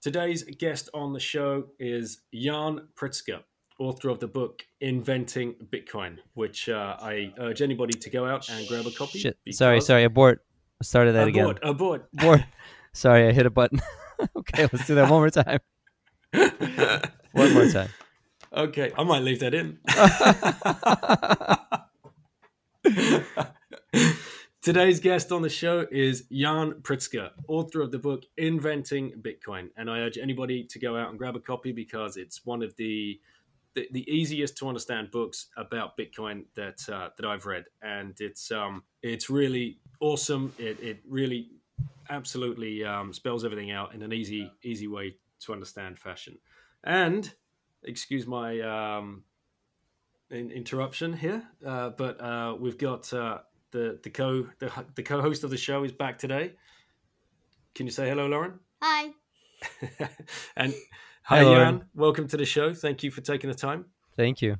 Today's guest on the show is Jan Pritzker, author of the book Inventing Bitcoin, which uh, I urge anybody to go out and grab a copy. Shit. Sorry, sorry, abort. Started that abort, again. Abort. Abort. sorry, I hit a button. okay, let's do that one more time. one more time. Okay, I might leave that in. Today's guest on the show is Jan Pritzker, author of the book Inventing Bitcoin. And I urge anybody to go out and grab a copy because it's one of the the, the easiest to understand books about Bitcoin that uh, that I've read, and it's um it's really awesome. It, it really absolutely um, spells everything out in an easy easy way to understand fashion. And excuse my um, in, interruption here, uh, but uh, we've got uh, the the co the, the co-host of the show is back today. Can you say hello, Lauren? Hi. and hi, Hi, Lauren. Welcome to the show. Thank you for taking the time. Thank you.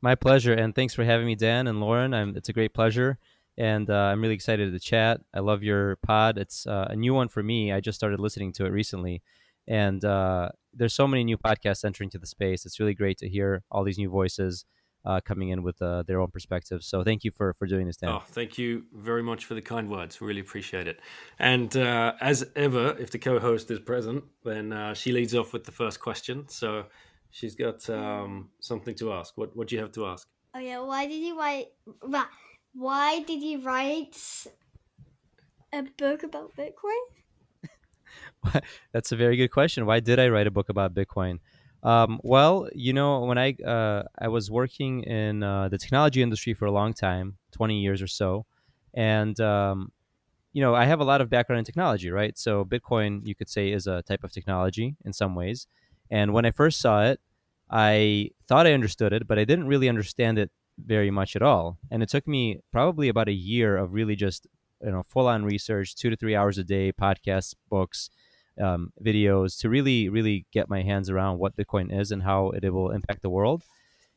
My pleasure, and thanks for having me, Dan and Lauren. I'm, it's a great pleasure, and uh, I'm really excited to chat. I love your pod. It's uh, a new one for me. I just started listening to it recently, and uh, there's so many new podcasts entering to the space. It's really great to hear all these new voices uh, coming in with uh, their own perspectives. So thank you for for doing this, Dan. Oh, thank you very much for the kind words. Really appreciate it. And uh, as ever, if the co-host is present, then uh, she leads off with the first question. So she's got um, something to ask. What What do you have to ask? Oh yeah. Why did you write? Why did you write a book about Bitcoin? That's a very good question. Why did I write a book about Bitcoin? Um, well, you know, when I uh, I was working in uh, the technology industry for a long time, twenty years or so, and um, you know, I have a lot of background in technology, right? So Bitcoin, you could say, is a type of technology in some ways. And when I first saw it, I thought I understood it, but I didn't really understand it very much at all. And it took me probably about a year of really just you know full on research, two to three hours a day, podcasts, books, um, videos to really, really get my hands around what Bitcoin is and how it will impact the world.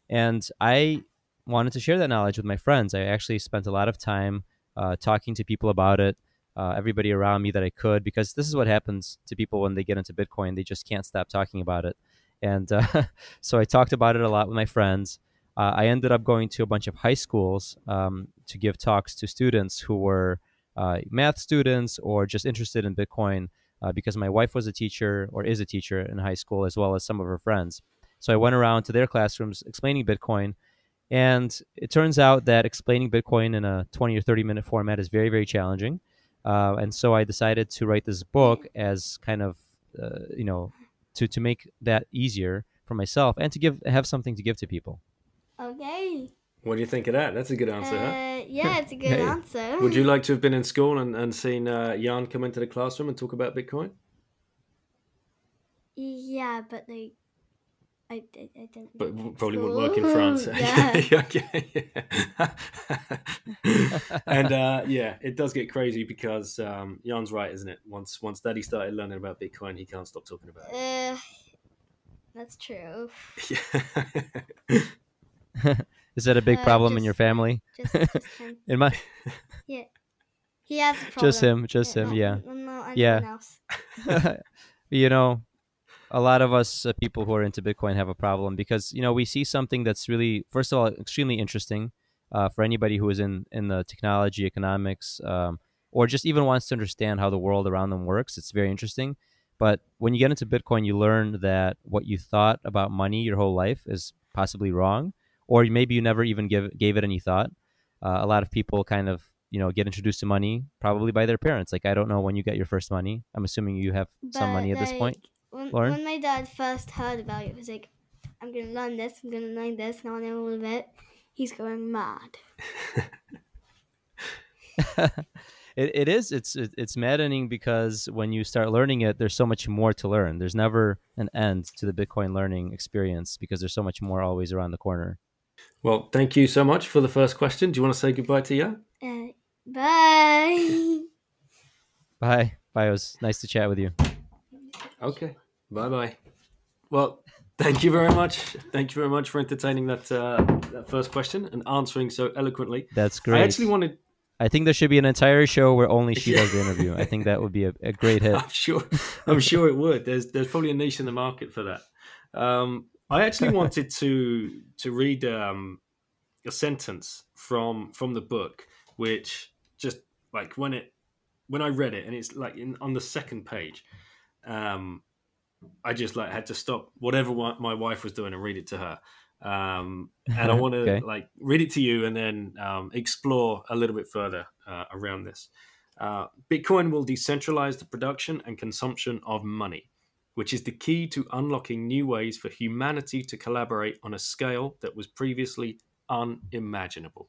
And I wanted to share that knowledge with my friends. I actually spent a lot of time uh, talking to people about it, uh, everybody around me that I could, because this is what happens to people when they get into Bitcoin. They just can't stop talking about it. And uh, so I talked about it a lot with my friends. Uh, I ended up going to a bunch of high schools um, to give talks to students who were uh, math students or just interested in Bitcoin uh, because my wife was a teacher or is a teacher in high school as well as some of her friends. So I went around to their classrooms explaining Bitcoin. And it turns out that explaining Bitcoin in a 20 or 30 minute format is very, very challenging. Uh, and so I decided to write this book as kind of, uh, you know, to, to make that easier for myself and to give have something to give to people. Okay. What do you think of that? That's a good answer, huh? Uh, yeah, it's a good Hey. answer. Would you like to have been in school and, and seen uh, Jan come into the classroom and talk about Bitcoin? Yeah, but like, I, I, I don't. But like w- probably wouldn't work in France. yeah. okay. yeah. and uh, yeah, it does get crazy because um, Jan's right, isn't it? Once once Daddy started learning about Bitcoin, he can't stop talking about it. Uh, that's true. Yeah. Is that a big Uh, problem in your family? Just, just him. In my Yeah. He has a problem. Just him, just him, no, yeah. No, Yeah. you know, a lot of us uh, people who are into Bitcoin have a problem because you know we see something that's really, first of all, extremely interesting uh, for anybody who is in in the technology, economics, um, or just even wants to understand how the world around them works. It's very interesting. But when you get into Bitcoin, you learn that what you thought about money your whole life is possibly wrong, or maybe you never even give gave it any thought. Uh, a lot of people kind of you know get introduced to money probably by their parents. Like I don't know when you got your first money. I'm assuming you have some money But, at this point. When, Lauren? when my dad first heard about it, it was like, I'm gonna learn this, I'm gonna learn this, and I'll know all of it. He's going mad. it, it is it's it, it's maddening because when you start learning it there's so much more to learn there's never an end to the bitcoin learning experience because there's so much more always around the corner Well, thank you so much for the first question. Do you want to say goodbye to Jan? Uh, bye. bye bye it was nice to chat with you Okay. Bye bye. Well, thank you very much. Thank you very much for entertaining that uh, that first question and answering so eloquently. that's great I actually wanted I think there should be an entire show where only she does the interview. I think that would be a, a great hit. I'm sure. I'm sure it would. There's there's probably a niche in the market for that. Um, I actually wanted to to read um, a sentence from from the book, which just like when it when I read it, and it's like in, on the second page. Um, I just like had to stop whatever my wife was doing and read it to her. Um, and I want to okay. like read it to you and then um, explore a little bit further uh, around this. Uh, Bitcoin will decentralize the production and consumption of money, which is the key to unlocking new ways for humanity to collaborate on a scale that was previously unimaginable.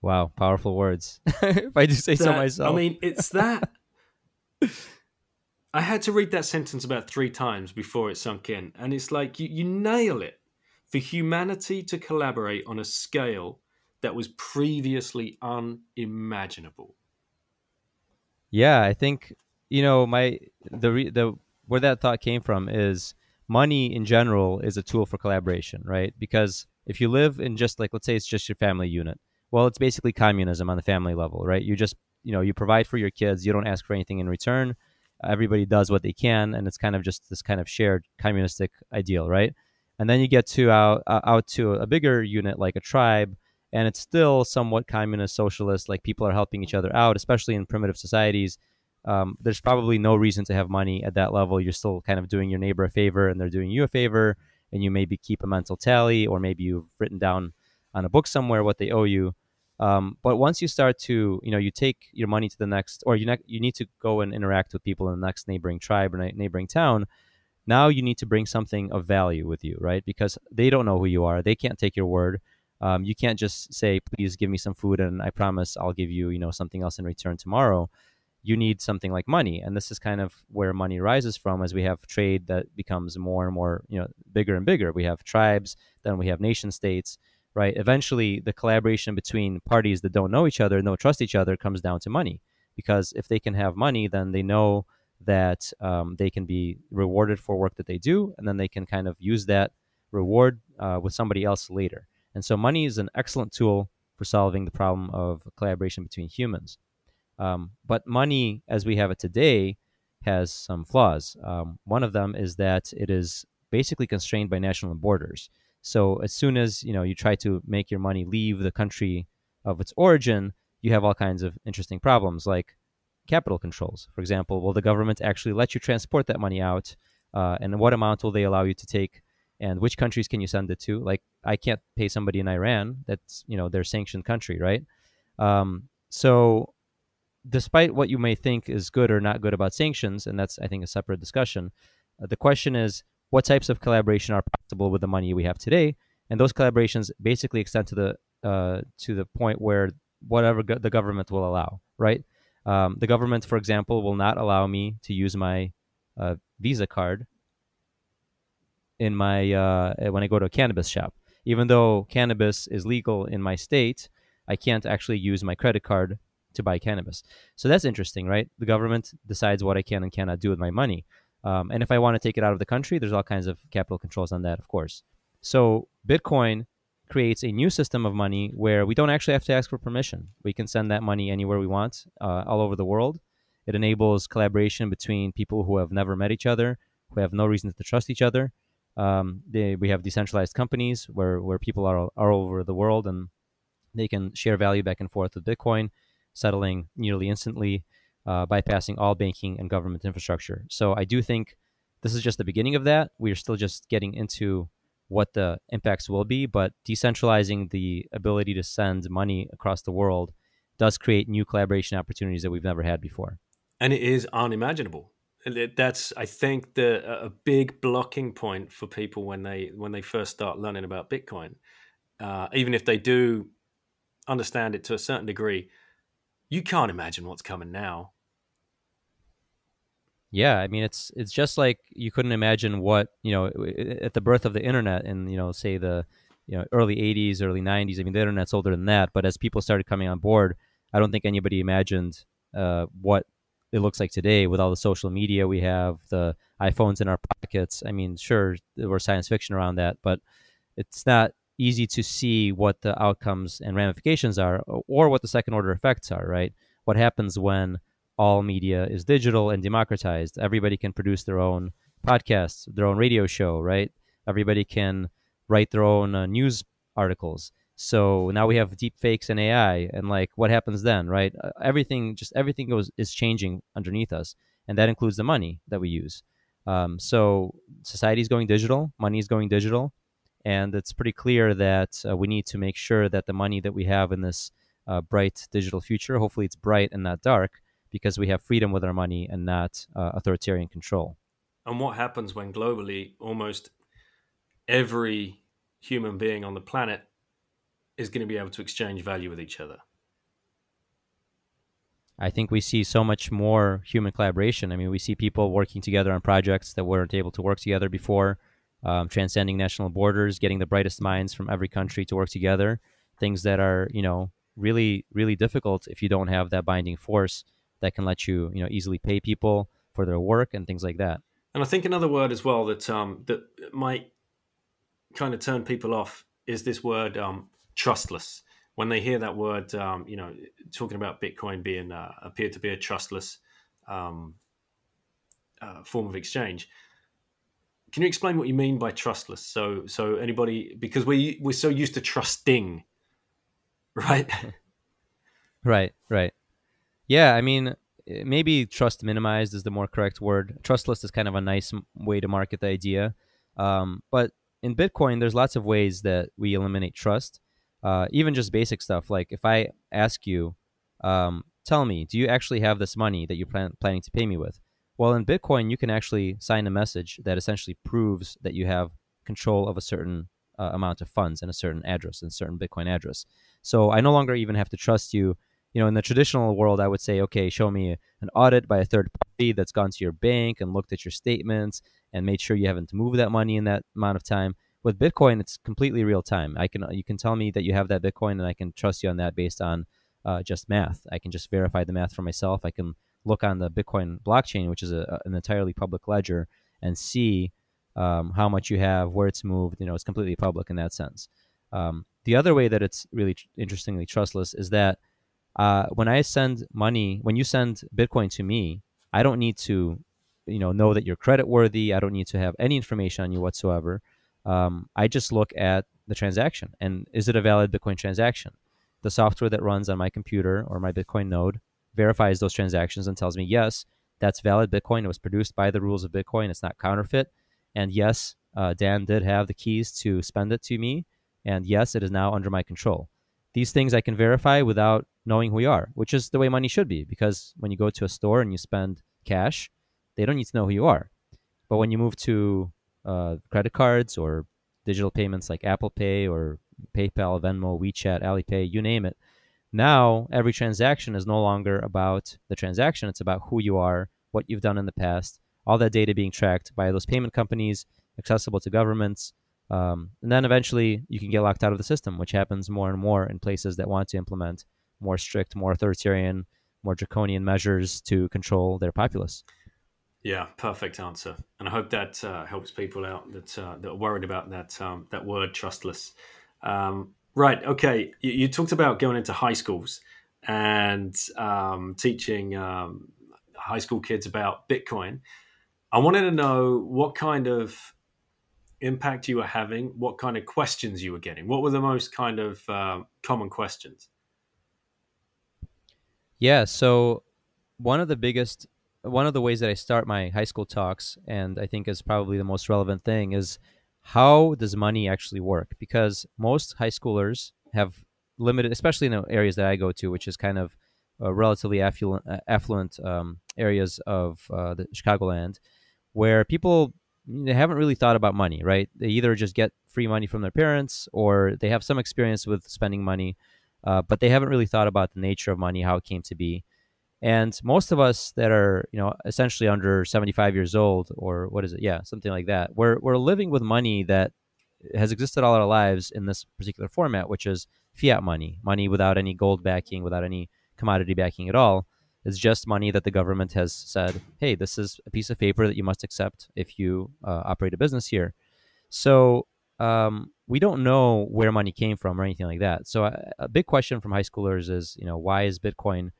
Wow, powerful words. if I do say that, so myself. I mean, it's that. I had to read that sentence about three times before it sunk in. And it's like you, you nail it. For humanity to collaborate on a scale that was previously unimaginable. Yeah, I think you know my the the where that thought came from is money in general is a tool for collaboration, right? Because if you live in just like let's say it's just your family unit, well, it's basically communism on the family level, right? You just you know you provide for your kids, you don't ask for anything in return everybody does what they can and it's kind of just this kind of shared communistic ideal right and then you get to out uh, out to a bigger unit like a tribe and it's still somewhat communist socialist like people are helping each other out especially in primitive societies um, there's probably no reason to have money at that level you're still kind of doing your neighbor a favor and they're doing you a favor and you maybe keep a mental tally or maybe you've written down on a book somewhere what they owe you um, but once you start to, you know, you take your money to the next, or you ne- you need to go and interact with people in the next neighboring tribe or neighboring town. Now you need to bring something of value with you, right? Because they don't know who you are. They can't take your word. Um, you can't just say, "Please give me some food, and I promise I'll give you, you know, something else in return tomorrow." You need something like money, and this is kind of where money rises from as we have trade that becomes more and more, you know, bigger and bigger. We have tribes, then we have nation states right? Eventually, the collaboration between parties that don't know each other, don't trust each other, comes down to money. Because if they can have money, then they know that um, they can be rewarded for work that they do, and then they can kind of use that reward uh, with somebody else later. And so, money is an excellent tool for solving the problem of collaboration between humans. Um, but money, as we have it today, has some flaws. Um, one of them is that it is basically constrained by national borders. So as soon as you know you try to make your money leave the country of its origin, you have all kinds of interesting problems like capital controls. For example, will the government actually let you transport that money out, uh, and what amount will they allow you to take, and which countries can you send it to? Like I can't pay somebody in Iran. That's you know their sanctioned country, right? Um, so despite what you may think is good or not good about sanctions, and that's I think a separate discussion, uh, the question is what types of collaboration are possible with the money we have today? And those collaborations basically extend to the uh, to the point where whatever go- the government will allow right? Um, the government for example will not allow me to use my uh, visa card in my uh, when i go to a cannabis shop. Even though cannabis is legal in my state i can't actually use my credit card to buy cannabis so that's interesting right the government decides what i can and cannot do with my money um, and if I want to take it out of the country, there's all kinds of capital controls on that, of course. So Bitcoin creates a new system of money where we don't actually have to ask for permission. We can send that money anywhere we want, uh, all over the world. It enables collaboration between people who have never met each other, who have no reason to trust each other. Um, they, we have decentralized companies where, where people are, are all over the world and they can share value back and forth with Bitcoin, settling nearly instantly uh, bypassing all banking and government infrastructure. So I do think this is just the beginning of that. We are still just getting into what the impacts will be, but decentralizing the ability to send money across the world does create new collaboration opportunities that we've never had before. And it is unimaginable. That's, I think, the a big blocking point for people when they when they first start learning about Bitcoin. Uh, even if they do understand it to a certain degree, you can't imagine what's coming now. Yeah, I mean it's it's just like you couldn't imagine what you know at the birth of the internet in you know say the you know early 80s, early 90s. I mean the internet's older than that, but as people started coming on board, I don't think anybody imagined uh, what it looks like today with all the social media we have, the iPhones in our pockets. I mean, sure there was science fiction around that, but it's not easy to see what the outcomes and ramifications are, or what the second order effects are. Right? What happens when all media is digital and democratized? Everybody can produce their own podcasts, their own radio show. Right? Everybody can write their own uh, news articles. So now we have deep fakes and AI, and like what happens then, right? Uh, everything, just everything goes is changing underneath us, and that includes the money that we use. Um, so society is going digital, money is going digital, and it's pretty clear that uh, we need to make sure that the money that we have in this uh, bright digital future, hopefully it's bright and not dark, because we have freedom with our money and not uh, authoritarian control. And what happens when globally almost every human being on the planet is going to be able to exchange value with each other. I think we see so much more human collaboration. I mean, we see people working together on projects that weren't able to work together before, um, transcending national borders, getting the brightest minds from every country to work together. Things that are, you know, really, really difficult if you don't have that binding force that can let you, you know, easily pay people for their work and things like that. And I think another word as well that um, that might kind of turn people off is this word um, trustless. When they hear that word, um, you know, talking about Bitcoin being uh, a peer-to-peer trustless um, uh, form of exchange, can you explain what you mean by trustless? So, so anybody because we we're so used to trusting, right? right, right. Yeah, I mean, maybe trust minimized is the more correct word. Trustless is kind of a nice way to market the idea, um, but in Bitcoin, there's lots of ways that we eliminate trust uh, even just basic stuff like if I ask you, um, tell me, do you actually have this money that you're plan- planning to pay me with? Well, in Bitcoin, you can actually sign a message that essentially proves that you have control of a certain uh, amount of funds and a certain address and certain Bitcoin address. So I no longer even have to trust you. You know, in the traditional world, I would say, okay, show me an audit by a third party that's gone to your bank and looked at your statements and made sure you haven't moved that money in that amount of time with Bitcoin, it's completely real time. I can you can tell me that you have that Bitcoin, and I can trust you on that based on uh, just math. I can just verify the math for myself. I can look on the Bitcoin blockchain, which is a, an entirely public ledger, and see um, how much you have, where it's moved. You know, it's completely public in that sense. Um, the other way that it's really tr- interestingly trustless is that uh, when I send money, when you send Bitcoin to me, I don't need to, you know, know that you're credit worthy. I don't need to have any information on you whatsoever um, I just look at the transaction and is it a valid Bitcoin transaction? The software that runs on my computer or my Bitcoin node verifies those transactions and tells me, yes, that's valid Bitcoin. It was produced by the rules of Bitcoin. It's not counterfeit. And yes, uh, Dan did have the keys to spend it to me. And yes, it is now under my control. These things I can verify without knowing who you are, which is the way money should be. Because when you go to a store and you spend cash, they don't need to know who you are. But when you move to uh, credit cards or digital payments like Apple Pay or PayPal, Venmo, WeChat, Alipay, you name it. Now, every transaction is no longer about the transaction. It's about who you are, what you've done in the past, all that data being tracked by those payment companies, accessible to governments. Um, and then eventually you can get locked out of the system, which happens more and more in places that want to implement more strict, more authoritarian, more draconian measures to control their populace. Yeah, perfect answer, and I hope that uh, helps people out that uh, that are worried about that um, that word trustless. Um, right? Okay, you, you, talked about going into high schools and um, teaching um, high school kids about Bitcoin. I wanted to know what kind of impact you were having, what kind of questions you were getting. What were the most kind of uh, common questions? Yeah, so one of the biggest one of the ways that I start my high school talks, and I think is probably the most relevant thing, is how does money actually work? Because most high schoolers have limited, especially in the areas that I go to, which is kind of uh, relatively affluent, uh, affluent um, areas of uh, the Chicagoland, where people they haven't really thought about money, right? They either just get free money from their parents, or they have some experience with spending money, uh, but they haven't really thought about the nature of money, how it came to be. And most of us that are, you know, essentially under 75 years old, or what is it? Yeah, something like that. We're, we're living with money that has existed all our lives in this particular format, which is fiat money, money without any gold backing, without any commodity backing at all. It's just money that the government has said, hey, this is a piece of paper that you must accept if you uh, operate a business here. So um, we don't know where money came from or anything like that. So a, a big question from high schoolers is, you know, why is Bitcoin,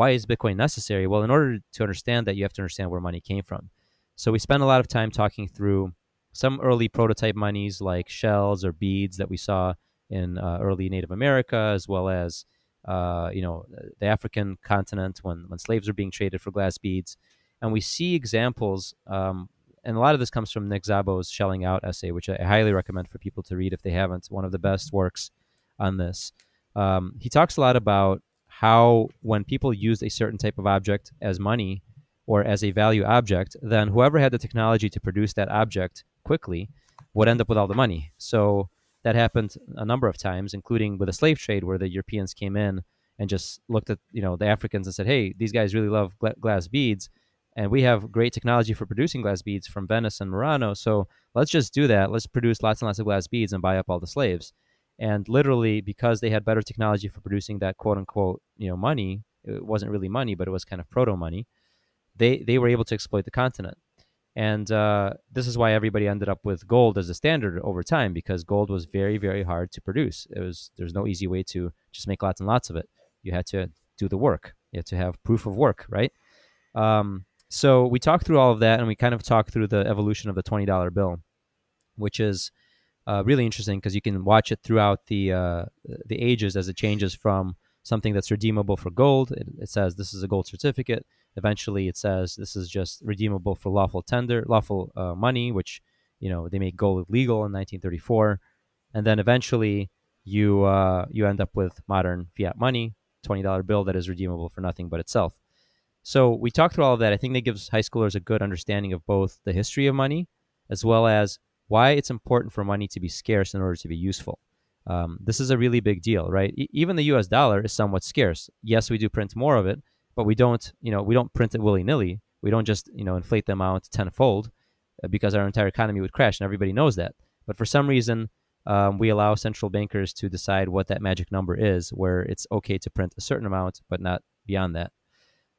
why is Bitcoin necessary? Well, in order to understand that, you have to understand where money came from. So we spent a lot of time talking through some early prototype monies like shells or beads that we saw in uh, early Native America, as well as uh, you know the African continent when when slaves are being traded for glass beads, and we see examples. Um, and a lot of this comes from Nick Szabo's Shelling Out essay, which I highly recommend for people to read if they haven't. One of the best works on this. Um, he talks a lot about how when people used a certain type of object as money or as a value object, then whoever had the technology to produce that object quickly would end up with all the money. So that happened a number of times, including with the slave trade, where the Europeans came in and just looked at you know the Africans and said, "Hey, these guys really love gla- glass beads, and we have great technology for producing glass beads from Venice and Murano. So let's just do that. Let's produce lots and lots of glass beads and buy up all the slaves." And literally, because they had better technology for producing that quote unquote you know money, it wasn't really money, but it was kind of proto money. They they were able to exploit the continent. And uh, this is why everybody ended up with gold as a standard over time because gold was very, very hard to produce. It was there's no easy way to just make lots and lots of it. You had to do the work. You had to have proof of work, right? Um, so we talked through all of that, and we kind of talked through the evolution of the twenty dollar bill, which is uh, really interesting because you can watch it throughout the uh, the ages as it changes from something that's redeemable for gold. It, it says this is a gold certificate Eventually, it says this is just redeemable for lawful tender, lawful uh, money, which you know they made gold legal in 1934, and then eventually you uh, you end up with modern fiat money, twenty dollar bill that is redeemable for nothing but itself. So we talked through all of that. I think that gives high schoolers a good understanding of both the history of money as well as why it's important for money to be scarce in order to be useful. Um, this is a really big deal, right? E- even the U.S. dollar is somewhat scarce. Yes, we do print more of it, but we don't, you know, we don't print it willy nilly. We don't just, you know, inflate the amount tenfold uh, because our entire economy would crash, and everybody knows that. But for some reason, um, we allow central bankers to decide what that magic number is, where it's okay to print a certain amount, but not beyond that.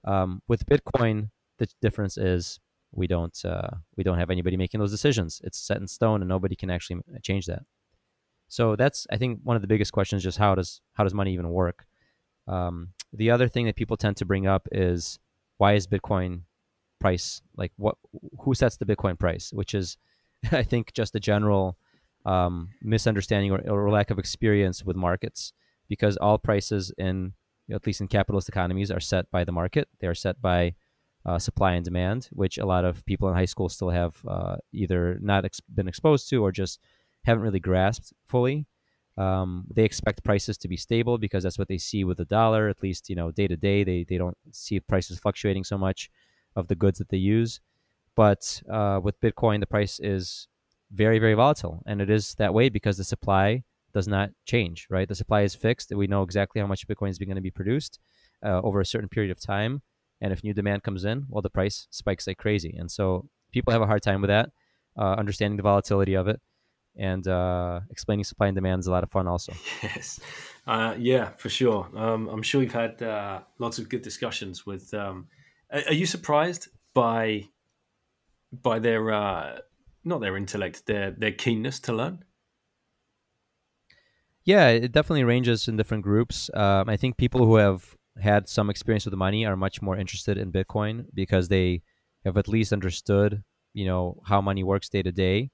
Um, with Bitcoin, the difference is we don't uh, we don't have anybody making those decisions. It's set in stone, and nobody can actually change that. So that's I think one of the biggest questions: just how does how does money even work? Um, the other thing that people tend to bring up is why is Bitcoin price like what? Who sets the Bitcoin price? Which is, I think, just a general um, misunderstanding or, or, lack of experience with markets, because all prices in at least in capitalist economies are set by the market. They are set by uh, supply and demand, which a lot of people in high school still have uh, either not ex- been exposed to or just haven't really grasped fully. Um, they expect prices to be stable because that's what they see with the dollar. At least you know day to day, they they don't see prices fluctuating so much of the goods that they use. But uh, with Bitcoin, the price is very very volatile, and it is that way because the supply does not change. Right, the supply is fixed. We know exactly how much Bitcoin is going to be produced uh, over a certain period of time, and if new demand comes in, well, the price spikes like crazy, and so people have a hard time with that, uh, understanding the volatility of it and uh, explaining supply and demand is a lot of fun also. Yes. Uh, yeah for sure. Um, i'm sure you've had uh, lots of good discussions with um, are you surprised by by their uh, not their intellect their their keenness to learn? Yeah it definitely ranges in different groups. Um, i think people who have had some experience with money are much more interested in bitcoin because they have at least understood you know how money works day to day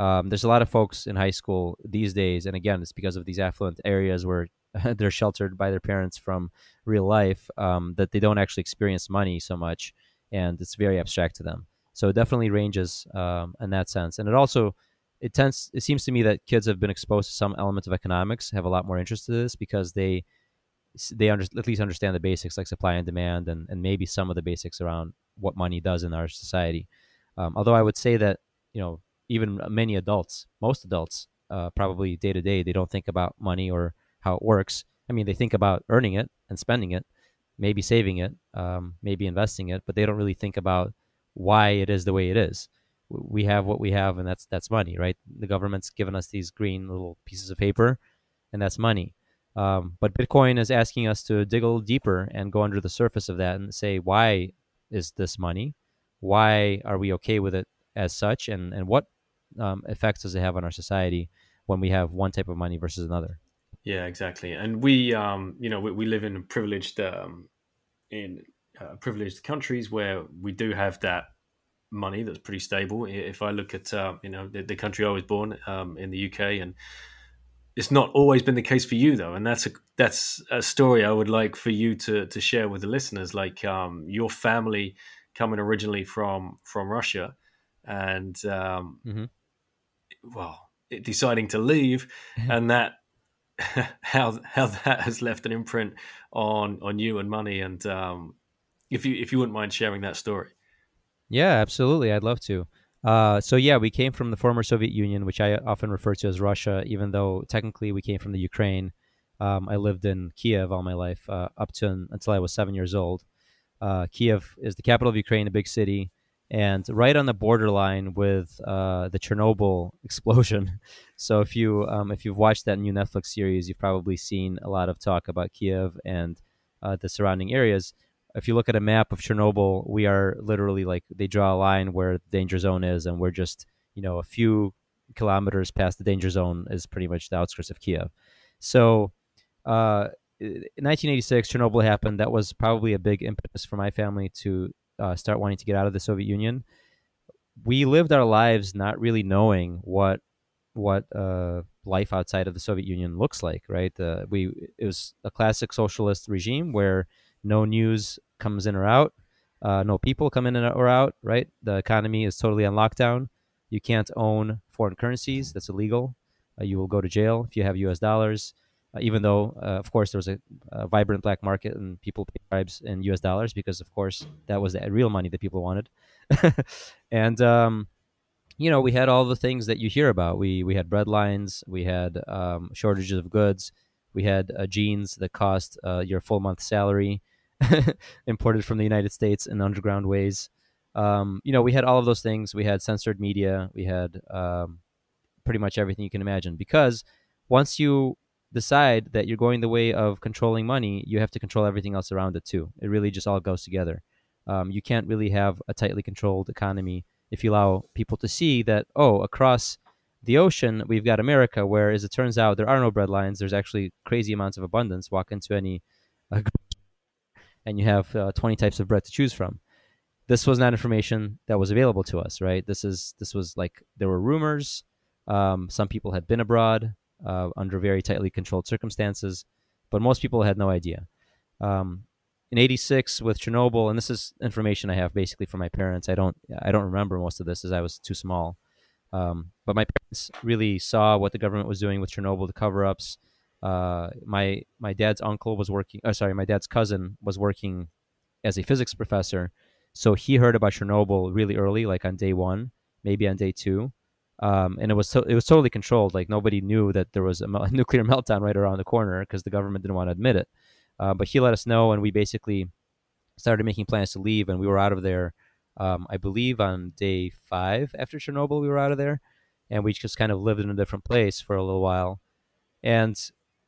um, there's a lot of folks in high school these days, and again, it's because of these affluent areas where they're sheltered by their parents from real life um, that they don't actually experience money so much, and it's very abstract to them. So it definitely ranges um, in that sense, and it also it tends it seems to me that kids have been exposed to some element of economics have a lot more interest in this because they they under, at least understand the basics like supply and demand and, and maybe some of the basics around what money does in our society. Um, although I would say that you know even many adults, most adults, uh, probably day to day, they don't think about money or how it works. I mean, they think about earning it and spending it, maybe saving it, um, maybe investing it, but they don't really think about why it is the way it is. We have what we have, and that's that's money, right? The government's given us these green little pieces of paper, and that's money. Um, but Bitcoin is asking us to dig a little deeper and go under the surface of that and say, why is this money? Why are we okay with it as such? And and what um, effects does it have on our society when we have one type of money versus another? Yeah, exactly. And we, um, you know, we, we live in privileged um, in uh, privileged countries where we do have that money that's pretty stable. If I look at uh, you know the, the, country I was born um, in the UK, and it's not always been the case for you though, and that's a that's a story I would like for you to to share with the listeners. Like um, your family coming originally from from Russia, and um, mm-hmm. well, deciding to leave, and that how how that has left an imprint on on you and money and um, if you if you wouldn't mind sharing that story yeah absolutely i'd love to uh, so yeah we came from the former soviet union which i often refer to as russia even though technically we came from the ukraine um, i lived in kiev all my life uh, up to until i was seven years old uh, kiev is the capital of ukraine a big city and right on the borderline with uh, the Chernobyl explosion. So if you um, if you've watched that new Netflix series, you've probably seen a lot of talk about Kiev and uh, the surrounding areas. If you look at a map of Chernobyl, we are literally like they draw a line where the danger zone is, and we're just you know a few kilometers past the danger zone is pretty much the outskirts of Kiev. So. Uh, in 1986, Chernobyl happened. That was probably a big impetus for my family to uh, start wanting to get out of the Soviet Union, we lived our lives not really knowing what what uh, life outside of the Soviet Union looks like. Right? We it was a classic socialist regime where no news comes in or out, uh, no people come in or out. Right? The economy is totally on lockdown. You can't own foreign currencies; that's illegal. Uh, you will go to jail if you have U.S. dollars. Uh, even though, uh, of course, there was a, a, vibrant black market and people paid bribes in U.S. dollars because, of course, that was the real money that people wanted. and um, you know, we had all the things that you hear about. We we had bread lines, we had um, shortages of goods, we had uh, jeans that cost uh, your full month salary, imported from the United States in underground ways. Um, you know, we had all of those things. We had censored media. We had um, pretty much everything you can imagine because once you decide that you're going the way of controlling money, you have to control everything else around it too. It really just all goes together. Um, you can't really have a tightly controlled economy if you allow people to see that, oh, across the ocean, we've got America, where, as it turns out, there are no bread lines. There's actually crazy amounts of abundance. Walk into any uh, and you have uh, 20 types of bread to choose from. This was not information that was available to us, right? This is this was like there were rumors. Um, some people had been abroad uh, under very tightly controlled circumstances, but most people had no idea. Um, in '86 with Chernobyl, and this is information I have basically from my parents. I don't I don't remember most of this as I was too small. Um, but my parents really saw what the government was doing with Chernobyl, the cover-ups. Uh, my my dad's uncle was working. Oh, sorry, my dad's cousin was working as a physics professor, so he heard about Chernobyl really early, like on day one, maybe on day two um, and it was to- it was totally controlled. Like nobody knew that there was a, a nuclear meltdown right around the corner because the government didn't want to admit it. Uh, but he let us know, and we basically started making plans to leave, and we were out of there. Um, I believe on day five after Chernobyl, we were out of there, and we just kind of lived in a different place for a little while. And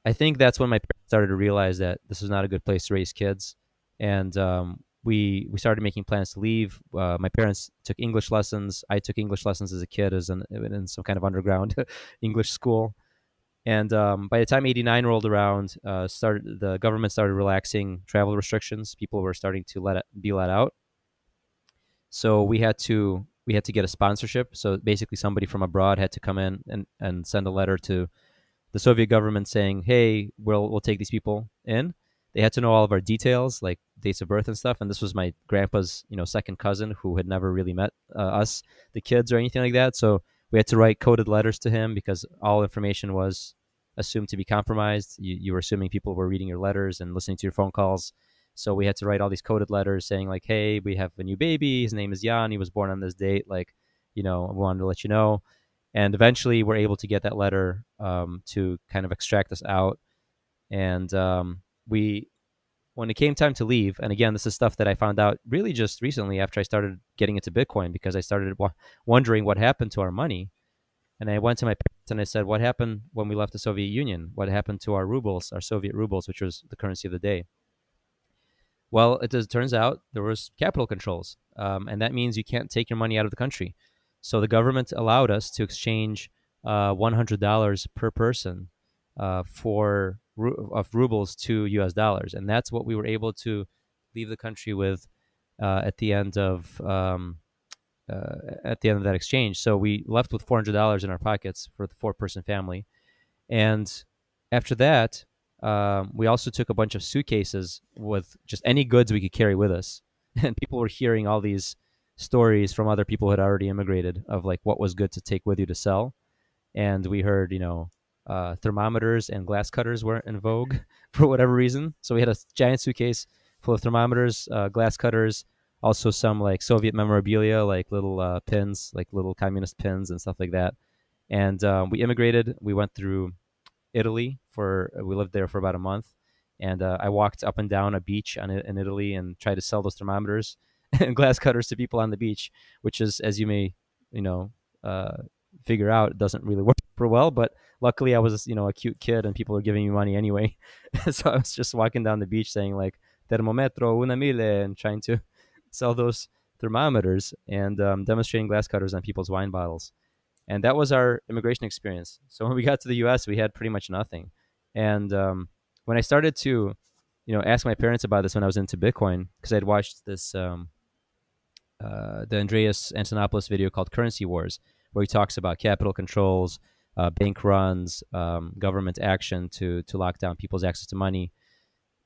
I think that's when my parents started to realize that this was not a good place to raise kids, and um, we we started making plans to leave. Uh, my parents took English lessons. I took English lessons as a kid, as in, in some kind of underground English school. And um, by the time '89 rolled around, uh, started the government started relaxing travel restrictions. People were starting to let be let out. So we had to we had to get a sponsorship. So basically, somebody from abroad had to come in and, and send a letter to the Soviet government saying, "Hey, we'll we'll take these people in." They had to know all of our details, like dates of birth and stuff. And this was my grandpa's, you know, second cousin who had never really met uh, us, the kids, or anything like that. So we had to write coded letters to him because all information was assumed to be compromised. You, you were assuming people were reading your letters and listening to your phone calls. So we had to write all these coded letters saying like, "Hey, we have a new baby. His name is Jan. He was born on this date. Like, you know, we wanted to let you know." And eventually, we're able to get that letter um, to kind of extract us out. And um, we when it came time to leave, and again, this is stuff that I found out really just recently after I started getting into Bitcoin because I started wondering what happened to our money. And I went to my parents and I said, What happened when we left the Soviet Union? What happened to our rubles, our Soviet rubles, which was the currency of the day? Well, it turns out there was capital controls, um, and that means you can't take your money out of the country. So the government allowed us to exchange uh, $100 per person uh, for of rubles to U.S. dollars, and that's what we were able to leave the country with uh, at the end of um, uh, at the end of that exchange. So we left with four hundred dollars in our pockets for the four-person family, and after that, um, we also took a bunch of suitcases with just any goods we could carry with us, and people were hearing all these stories from other people who had already immigrated of like what was good to take with you to sell, and we heard you know uh, thermometers and glass cutters weren't in vogue for whatever reason. So we had a giant suitcase full of thermometers, uh, glass cutters, also some like Soviet memorabilia, like little uh, pins, like little communist pins and stuff like that. And um, we immigrated. We went through Italy for we lived there for about a month, and uh, I walked up and down a beach on, in Italy and tried to sell those thermometers glass cutters to people on the beach, which is, as you may, you know, uh, figure out, doesn't really work for well. But luckily, I was, you know, a cute kid, and people were giving me money anyway. so I was just walking down the beach saying like "termometro una mille" and trying to sell those thermometers and um, demonstrating glass cutters on people's wine bottles. And that was our immigration experience. So when we got to the U.S., we had pretty much nothing. And um, when I started to, you know, ask my parents about this when I was into Bitcoin, because I'd watched this um, uh, the Andreas Antonopoulos video called Currency Wars, where he talks about capital controls, uh, bank runs, um, government action to to lock down people's access to money.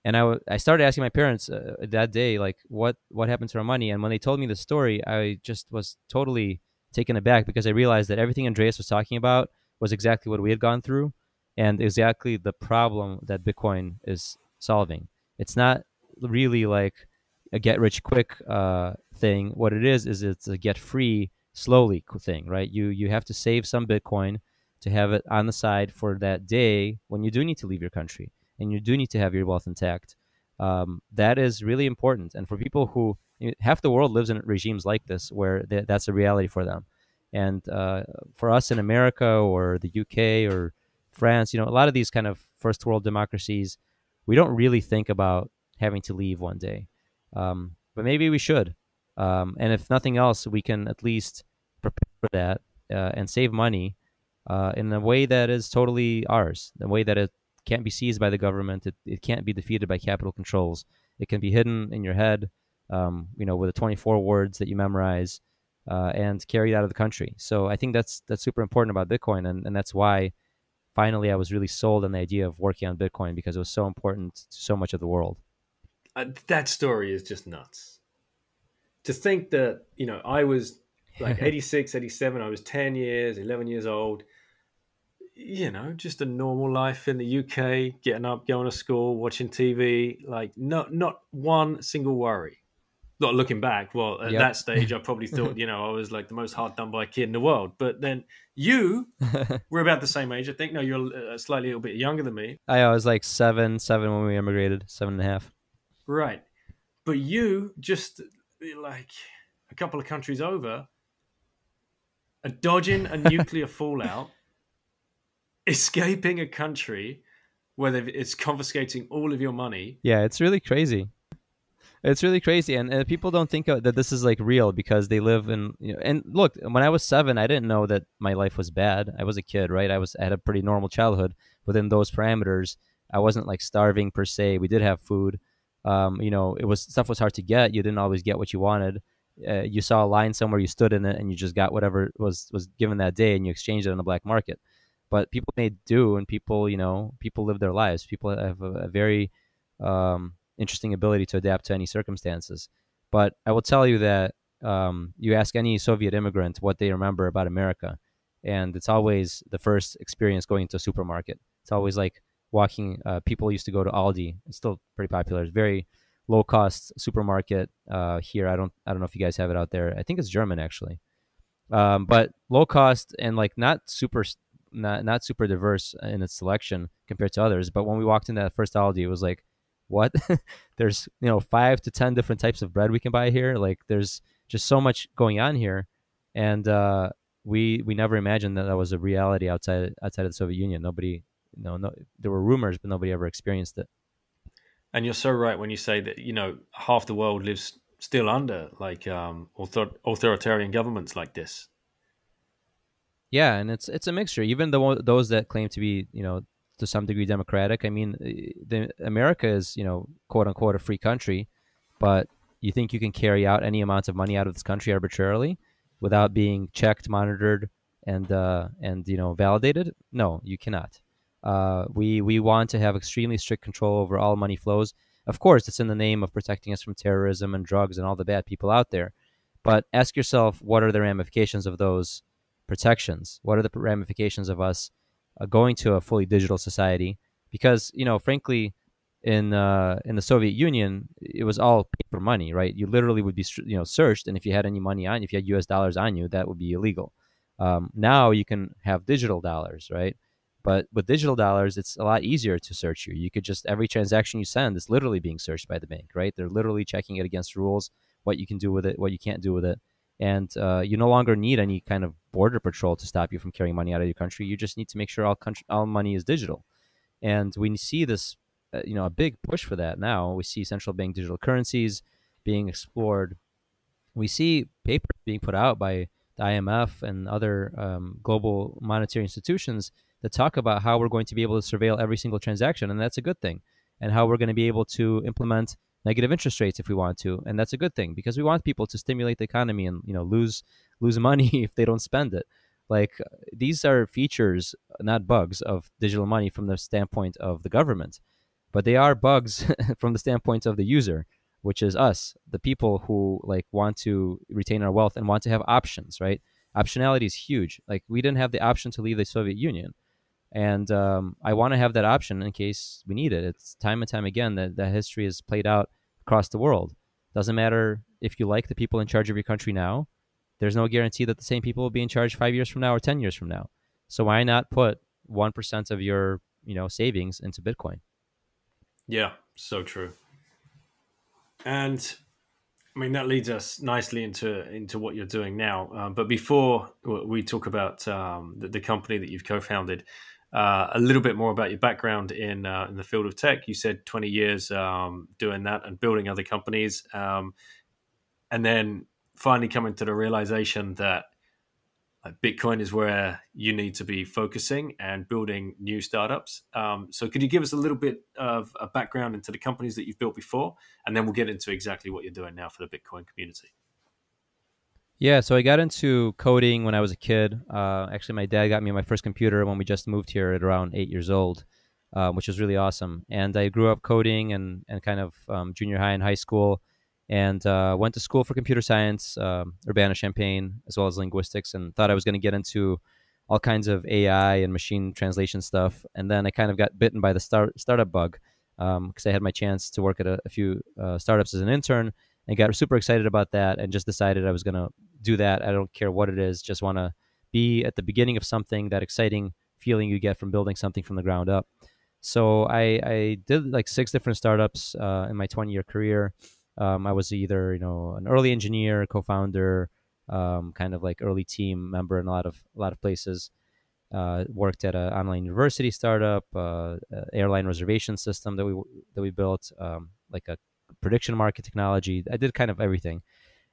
And I, w- I started asking my parents uh, that day, like, what what happened to our money? And when they told me the story, I just was totally taken aback because I realized that everything Andreas was talking about was exactly what we had gone through, and exactly the problem that Bitcoin is solving. It's not really like a get rich quick uh, thing. What it is is it's a get free slowly thing, right? You you have to save some Bitcoin to have it on the side for that day when you do need to leave your country and you do need to have your wealth intact. Um, that is really important. And for people who half the world lives in regimes like this, where th- that's a reality for them. And uh, for us in America or the UK or France, you know, a lot of these kind of first world democracies, we don't really think about having to leave one day. Um, but maybe we should. Um, and if nothing else, we can at least prepare for that uh, and save money uh, in a way that is totally ours, the way that it can't be seized by the government. It, it can't be defeated by capital controls. It can be hidden in your head, um, you know, with the 24 words that you memorize uh, and carried out of the country. So I think that's that's super important about Bitcoin, and, and that's why finally I was really sold on the idea of working on Bitcoin because it was so important to so much of the world. Uh, that story is just nuts. To think that you know i was like 86 87 i was 10 years 11 years old you know just a normal life in the uk getting up going to school watching tv like not not one single worry. Not looking back well at yep. that stage i probably thought you know i was like the most hard done by kid in the world. But then you were about the same age i think. No you're slightly a little bit younger than me. I was like seven seven when we immigrated seven and a half right but you just like a couple of countries over, are dodging a nuclear fallout, escaping a country where they've it's confiscating all of your money. Yeah, it's really crazy. It's really crazy, and, and people don't think that this is like real because they live in. You know, and look, when I was seven, I didn't know that my life was bad. I was a kid, right? I was I had a pretty normal childhood within those parameters. I wasn't like starving per se. We did have food um, you know, it was stuff was hard to get. You didn't always get what you wanted. Uh, you saw a line somewhere, you stood in it, and you just got whatever was was given that day, and you exchanged it on the black market. But people made do, and people, you know, people live their lives. People have a, a very um, interesting ability to adapt to any circumstances. But I will tell you that um, you ask any Soviet immigrant what they remember about America, and it's always the first experience going to a supermarket. It's always like walking. Uh, people used to go to Aldi. It's still pretty popular. It's very low cost supermarket uh, here. I don't I don't know if you guys have it out there. I think it's German actually, um, but low cost and like not super not not super diverse in its selection compared to others. But when we walked in that first Aldi, it was like, what? there's you know five to ten different types of bread we can buy here. Like there's just so much going on here, and uh, we we never imagined that that was a reality outside outside of the Soviet Union. Nobody you know, no, there were rumors, but nobody ever experienced it. And you're so right when you say that you know half the world lives still under like um, author- authoritarian governments like this. Yeah, and it's it's a mixture. Even the those that claim to be, you know, to some degree democratic. I mean, the America is, you know, quote unquote a free country, but you think you can carry out any amount of money out of this country arbitrarily without being checked, monitored, and uh, and you know validated? No, you cannot. Uh, we we want to have extremely strict control over all money flows. Of course, it's in the name of protecting us from terrorism and drugs and all the bad people out there. But ask yourself, what are the ramifications of those protections? What are the ramifications of us uh, going to a fully digital society? Because you know, frankly, in uh, in the Soviet Union, it was all paper money, right? You literally would be you know searched, and if you had any money on, you, if you had U.S. dollars on you, that would be illegal. Um, now you can have digital dollars, right? But with digital dollars, it's a lot easier to search you. You could just every transaction you send is literally being searched by the bank, right? They're literally checking it against rules, what you can do with it, what you can't do with it, and uh, you no longer need any kind of border patrol to stop you from carrying money out of your country. You just need to make sure all country, all money is digital, and we see this uh, you know a big push for that now. We see central bank digital currencies being explored. We see papers being put out by the IMF and other um, global monetary institutions that talk about how we're going to be able to surveil every single transaction, and that's a good thing, and how we're going to be able to implement negative interest rates if we want to, and that's a good thing because we want people to stimulate the economy and you know lose lose money if they don't spend it. Like these are features, not bugs, of digital money from the standpoint of the government but they are bugs from the standpoint of the user which is us the people who like want to retain our wealth and want to have options right? Optionality is huge. Like we didn't have the option to leave the soviet union and um, i want to have that option in case we need it. It's time and time again that that history is played out across the world. Doesn't matter if you like the people in charge of your country now. There's no guarantee that the same people will be in charge five years from now or ten years from now. So why not put 1% of your you know savings into bitcoin? Yeah, so true. And I mean that leads us nicely into into what you're doing now. Um, but before we talk about um, the, the, company that you've co-founded, uh, a little bit more about your background in uh, in the field of tech. You said 20 years um, doing that and building other companies, um, and then finally coming to the realization that Bitcoin is where you need to be focusing and building new startups. Um, so, could you give us a little bit of a background into the companies that you've built before, and then we'll get into exactly what you're doing now for the Bitcoin community. Yeah, so I got into coding when I was a kid. Uh, actually, my dad got me my first computer when we just moved here at around eight years old, uh, which was really awesome. And I grew up coding and and kind of um, junior high and high school and uh, went to school for computer science, um, Urbana Champaign, as well as linguistics, and thought I was going to get into all kinds of AI and machine translation stuff. And then I kind of got bitten by the start, startup bug because um, I had my chance to work at a, a few uh, startups as an intern and got super excited about that and just decided I was going to do that. I don't care what it is, just want to be at the beginning of something, that exciting feeling you get from building something from the ground up. So I, I did like six different startups uh, in my 20 year career. Um, I was either you know an early engineer, co-founder, um, kind of like early team member in a lot of a lot of places. Uh, worked at an online university startup, uh, airline reservation system that we that we built, um, like a prediction market technology. I did kind of everything,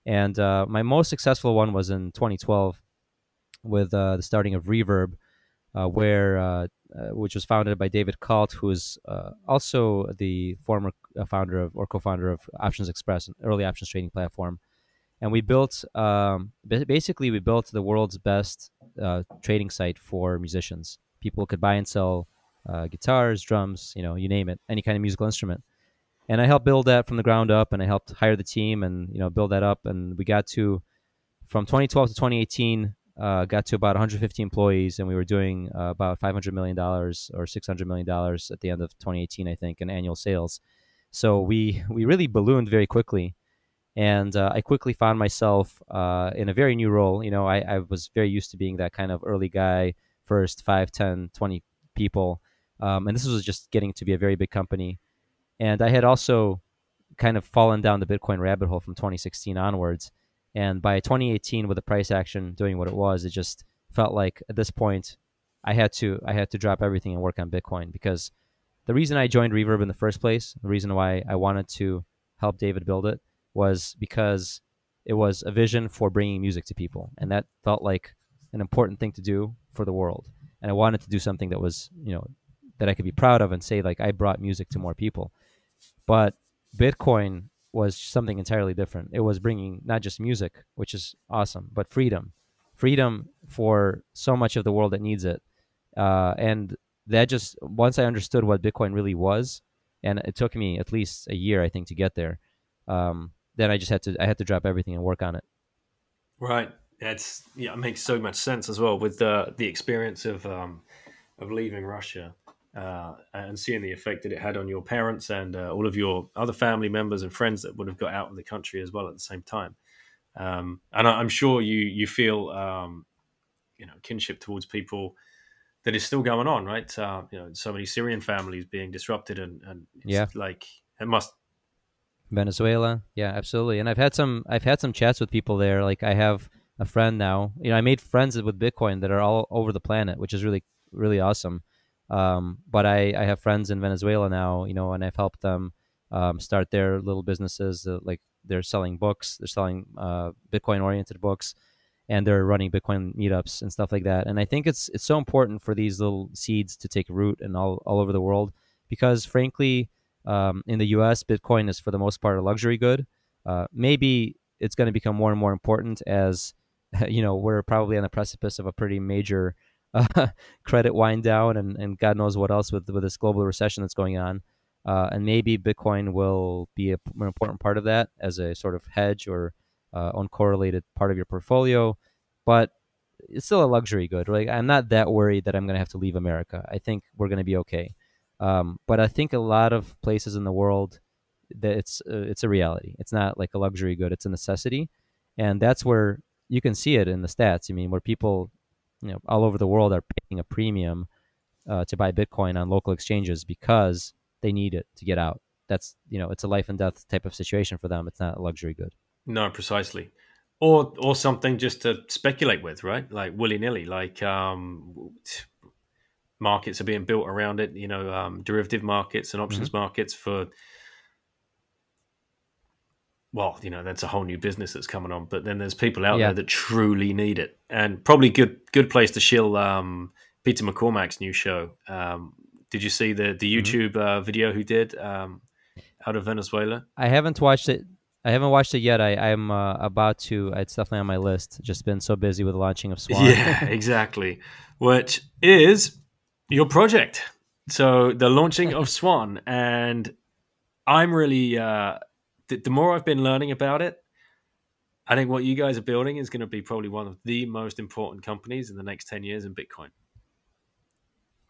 and uh, my most successful one was in 2012 with uh, the starting of Reverb, uh, where uh, uh, which was founded by David Kalt, who is also the former founder of or co-founder of optionsXpress, an early options trading platform. And we built, um, basically, we built the world's best trading site for musicians. People could buy and sell guitars, drums, you know, you name it, any kind of musical instrument. And I helped build that from the ground up, and I helped hire the team and you know build that up. And we got to from 2012 to 2018 uh, got to about 150 employees, and we were doing uh, about 500 million dollars or 600 million dollars at the end of 2018, I think, in annual sales. So we we really ballooned very quickly, and uh, I quickly found myself uh, in a very new role. You know, I, I, was very used to being that kind of early guy, first 5, 10, 20 people, um, and this was just getting to be a very big company. And I had also kind of fallen down the Bitcoin rabbit hole from 2016 onwards. And by 2018, with the price action doing what it was, it just felt like at this point, I had to I had to drop everything and work on Bitcoin. Because the reason I joined Reverb in the first place, the reason why I wanted to help David build it, was because it was a vision for bringing music to people, and that felt like an important thing to do for the world, and I wanted to do something that was you know that I could be proud of and say like I brought music to more people. But Bitcoin was something entirely different. It was bringing not just music, which is awesome, but freedom, freedom for so much of the world that needs it. Uh, and that just once I understood what Bitcoin really was, and it took me at least a year, I think, to get there. Um, then I just had to I had to drop everything and work on it. Right. That's yeah, it makes so much sense as well with the the experience of um, of leaving Russia uh, and seeing the effect that it had on your parents and uh, all of your other family members and friends that would have got out of the country as well at the same time. Um, and I, am sure you you feel um, you know kinship towards people that is still going on, right? Uh, you know, so many Syrian families being disrupted, and, and yeah, like it must. Venezuela, yeah, absolutely. And I've had some I've had some chats with people there. Like I have a friend now. You know, I made friends with Bitcoin that are all over the planet, which is really really awesome. Um, but I I have friends in Venezuela now. You know, and I've helped them um, start their little businesses. Uh, like they're selling books, they're selling uh, Bitcoin oriented books and they're running Bitcoin meetups and stuff like that. And I think it's it's so important for these little seeds to take root and all all over the world because, frankly, um, in the U.S., Bitcoin is for the most part a luxury good. Uh, maybe it's going to become more and more important as you know we're probably on the precipice of a pretty major uh, credit wind down and, and God knows what else with with this global recession that's going on. Uh, and maybe Bitcoin will be a more important part of that as a sort of hedge or uh, uncorrelated part of your portfolio, but it's still a luxury good. Right? I'm not that worried that I'm going to have to leave America. I think we're going to be okay. Um, but I think a lot of places in the world that it's uh, it's a reality. It's not like a luxury good. It's a necessity, and that's where you can see it in the stats. I mean, where people, you know, all over the world are paying a premium uh, to buy Bitcoin on local exchanges because they need it to get out. That's you know, it's a life and death type of situation for them. It's not a luxury good. No, precisely. Or or something just to speculate with, right? Like willy nilly. Like um, markets are being built around it. You know, um, derivative markets and options mm-hmm. markets for. Well, you know, that's a whole new business that's coming on. But then there's people out yeah. there that truly need it, and probably good good place to shill um, Peter McCormack's new show. Um, did you see the the mm-hmm. YouTube mm-hmm. uh, video he did um, out of Venezuela? I haven't watched it. I haven't watched it yet. I, I'm uh, about to. It's definitely on my list. Just been so busy with the launching of Swan. Yeah, exactly. Which is your project. So the launching of Swan, and I'm really. Uh, the, the more I've been learning about it, I think what you guys are building is going to be probably one of the most important companies in the next ten years in Bitcoin.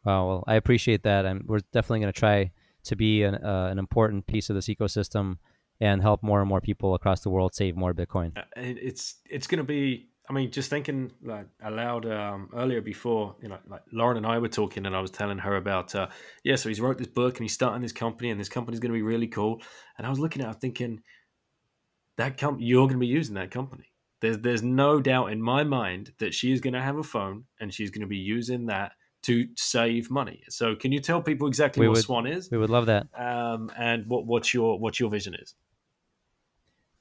Wow. Well, I appreciate that, and we're definitely going to try to be an, uh, an important piece of this ecosystem and help more and more people across the world save more Bitcoin. Uh, it's it's going to be. I mean, just thinking like aloud um, earlier before, you know, like Lauren and I were talking, and I was telling her about, uh, yeah, so he's wrote this book and he's starting this company, and this company's going to be really cool. And I was looking at, it, thinking, that com- you're going to be using that company. There's there's no doubt in my mind that she is going to have a phone and she's going to be using that to save money. So, can you tell people exactly we what would, Swan is? We would love that. Um, and what what's your what your vision is?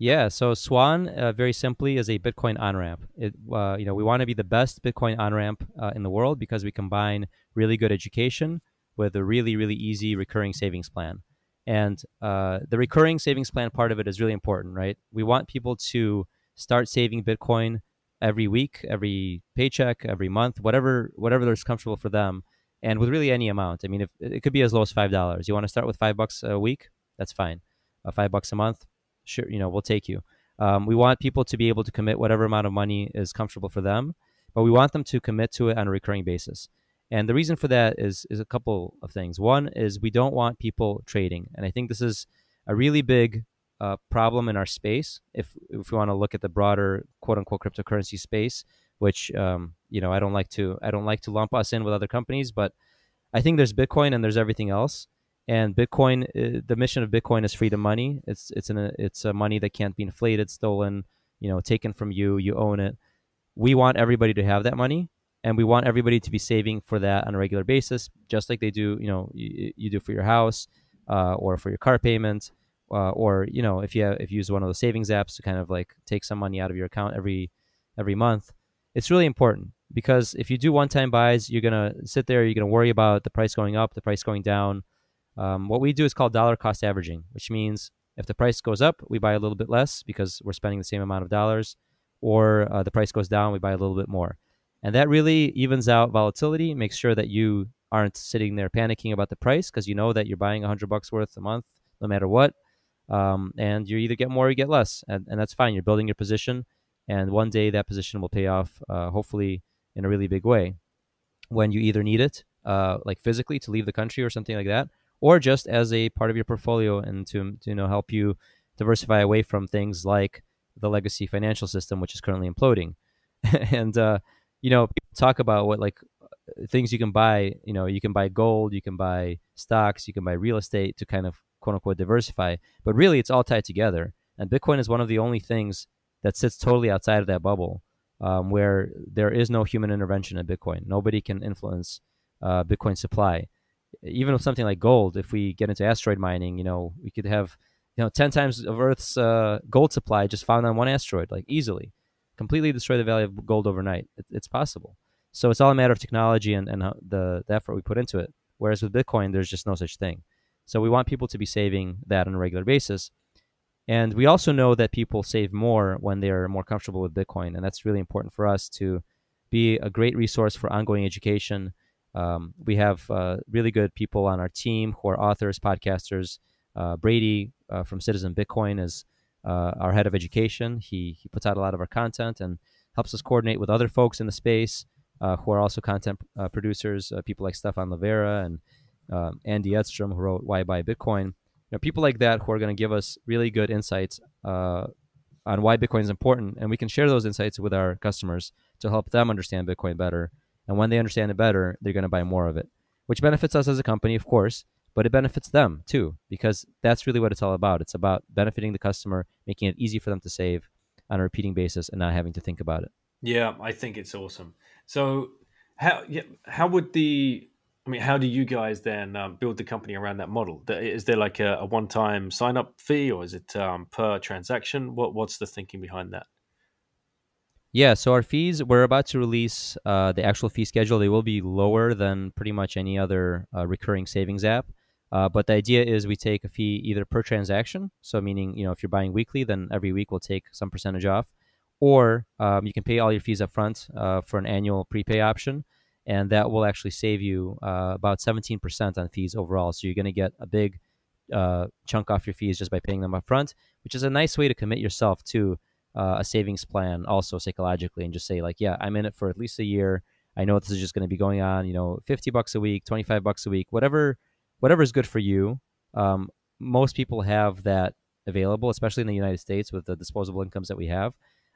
Yeah, so Swan, uh, very simply, is a Bitcoin on ramp. It, uh, you know, we want to be the best Bitcoin on ramp uh, in the world because we combine really good education with a really, really easy recurring savings plan. And uh, the recurring savings plan part of it is really important, right? We want people to start saving Bitcoin every week, every paycheck, every month, whatever, whatever there's comfortable for them, and with really any amount. I mean, if it could be as low as five dollars. You want to start with five bucks a week? That's fine. Uh, five bucks a month, sure, you know, we'll take you. Um, we want people to be able to commit whatever amount of money is comfortable for them, but we want them to commit to it on a recurring basis. And the reason for that is is a couple of things. One is we don't want people trading, and I think this is a really big uh, problem in our space. If if we want to look at the broader quote unquote cryptocurrency space, which um, you know I don't like to I don't like to lump us in with other companies, but I think there's Bitcoin and there's everything else. And Bitcoin, uh, the mission of Bitcoin is freedom money. It's it's an it's a money that can't be inflated, stolen, you know, taken from you. You own it. We want everybody to have that money, and we want everybody to be saving for that on a regular basis, just like they do, you know, you, you do for your house uh, or for your car payment, uh, or you know, if you have, if you use one of those savings apps to kind of like take some money out of your account every every month. It's really important because if you do one-time buys, you're gonna sit there, you're gonna worry about the price going up, the price going down. Um, what we do is called dollar cost averaging, which means if the price goes up, we buy a little bit less because we're spending the same amount of dollars, or uh, the price goes down, we buy a little bit more, and that really evens out volatility, makes sure that you aren't sitting there panicking about the price because you know that you're buying 100 bucks worth a month no matter what um, and you either get more or you get less and, and that's fine. You're building your position and one day that position will pay off uh, hopefully in a really big way. When you either need it uh, like physically to leave the country or something like that or just as a part of your portfolio and to, to you know help you diversify away from things like the legacy financial system which is currently imploding. And uh, you know people talk about what like things you can buy you know you can buy gold you can buy stocks you can buy real estate to kind of quote unquote diversify. But really it's all tied together. And bitcoin is one of the only things that sits totally outside of that bubble um, where there is no human intervention in bitcoin. Nobody can influence uh, bitcoin supply even with something like gold if we get into asteroid mining you know we could have you know 10 times of earth's uh, gold supply just found on one asteroid like easily completely destroy the value of gold overnight it, it's possible so it's all a matter of technology and, and the, the effort we put into it. Whereas with Bitcoin, there's just no such thing. So we want people to be saving that on a regular basis. And we also know that people save more when they're more comfortable with Bitcoin. And that's really important for us to be a great resource for ongoing education. Um, we have uh, really good people on our team who are authors, podcasters. Uh, Brady uh, from Citizen Bitcoin is uh, our head of education. He, he puts out a lot of our content and helps us coordinate with other folks in the space uh, who are also content uh, producers, people like Stefan Livera and um, Andy Edstrom, who wrote Why Buy Bitcoin. You know, people like that who are going to give us really good insights on why Bitcoin is important, and we can share those insights with our customers to help them understand Bitcoin better. And when they understand it better, they're going to buy more of it, which benefits us as a company, of course, but it benefits them too, because that's really what it's all about. It's about benefiting the customer, making it easy for them to save on a repeating basis and not having to think about it. Yeah, I think it's awesome. So how how would the I mean, how do you guys then um, build the company around that model? Is there like a, a one-time sign-up fee, or is it um, per transaction? What What's the thinking behind that? Yeah, so our fees, we're about to release uh, the actual fee schedule. They will be lower than pretty much any other uh, recurring savings app. Uh, but the idea is we take a fee either per transaction. So, meaning, you know, if you're buying weekly, then every week we'll take some percentage off or um, you can pay all your fees up front uh, for an annual prepay option and that will actually save you uh, about 17% on fees overall so you're going to get a big uh, chunk off your fees just by paying them up front which is a nice way to commit yourself to uh, a savings plan also psychologically and just say like yeah i'm in it for at least a year i know this is just going to be going on you know 50 bucks a week 25 bucks a week whatever whatever is good for you um, most people have that available especially in the united states with the disposable incomes that we have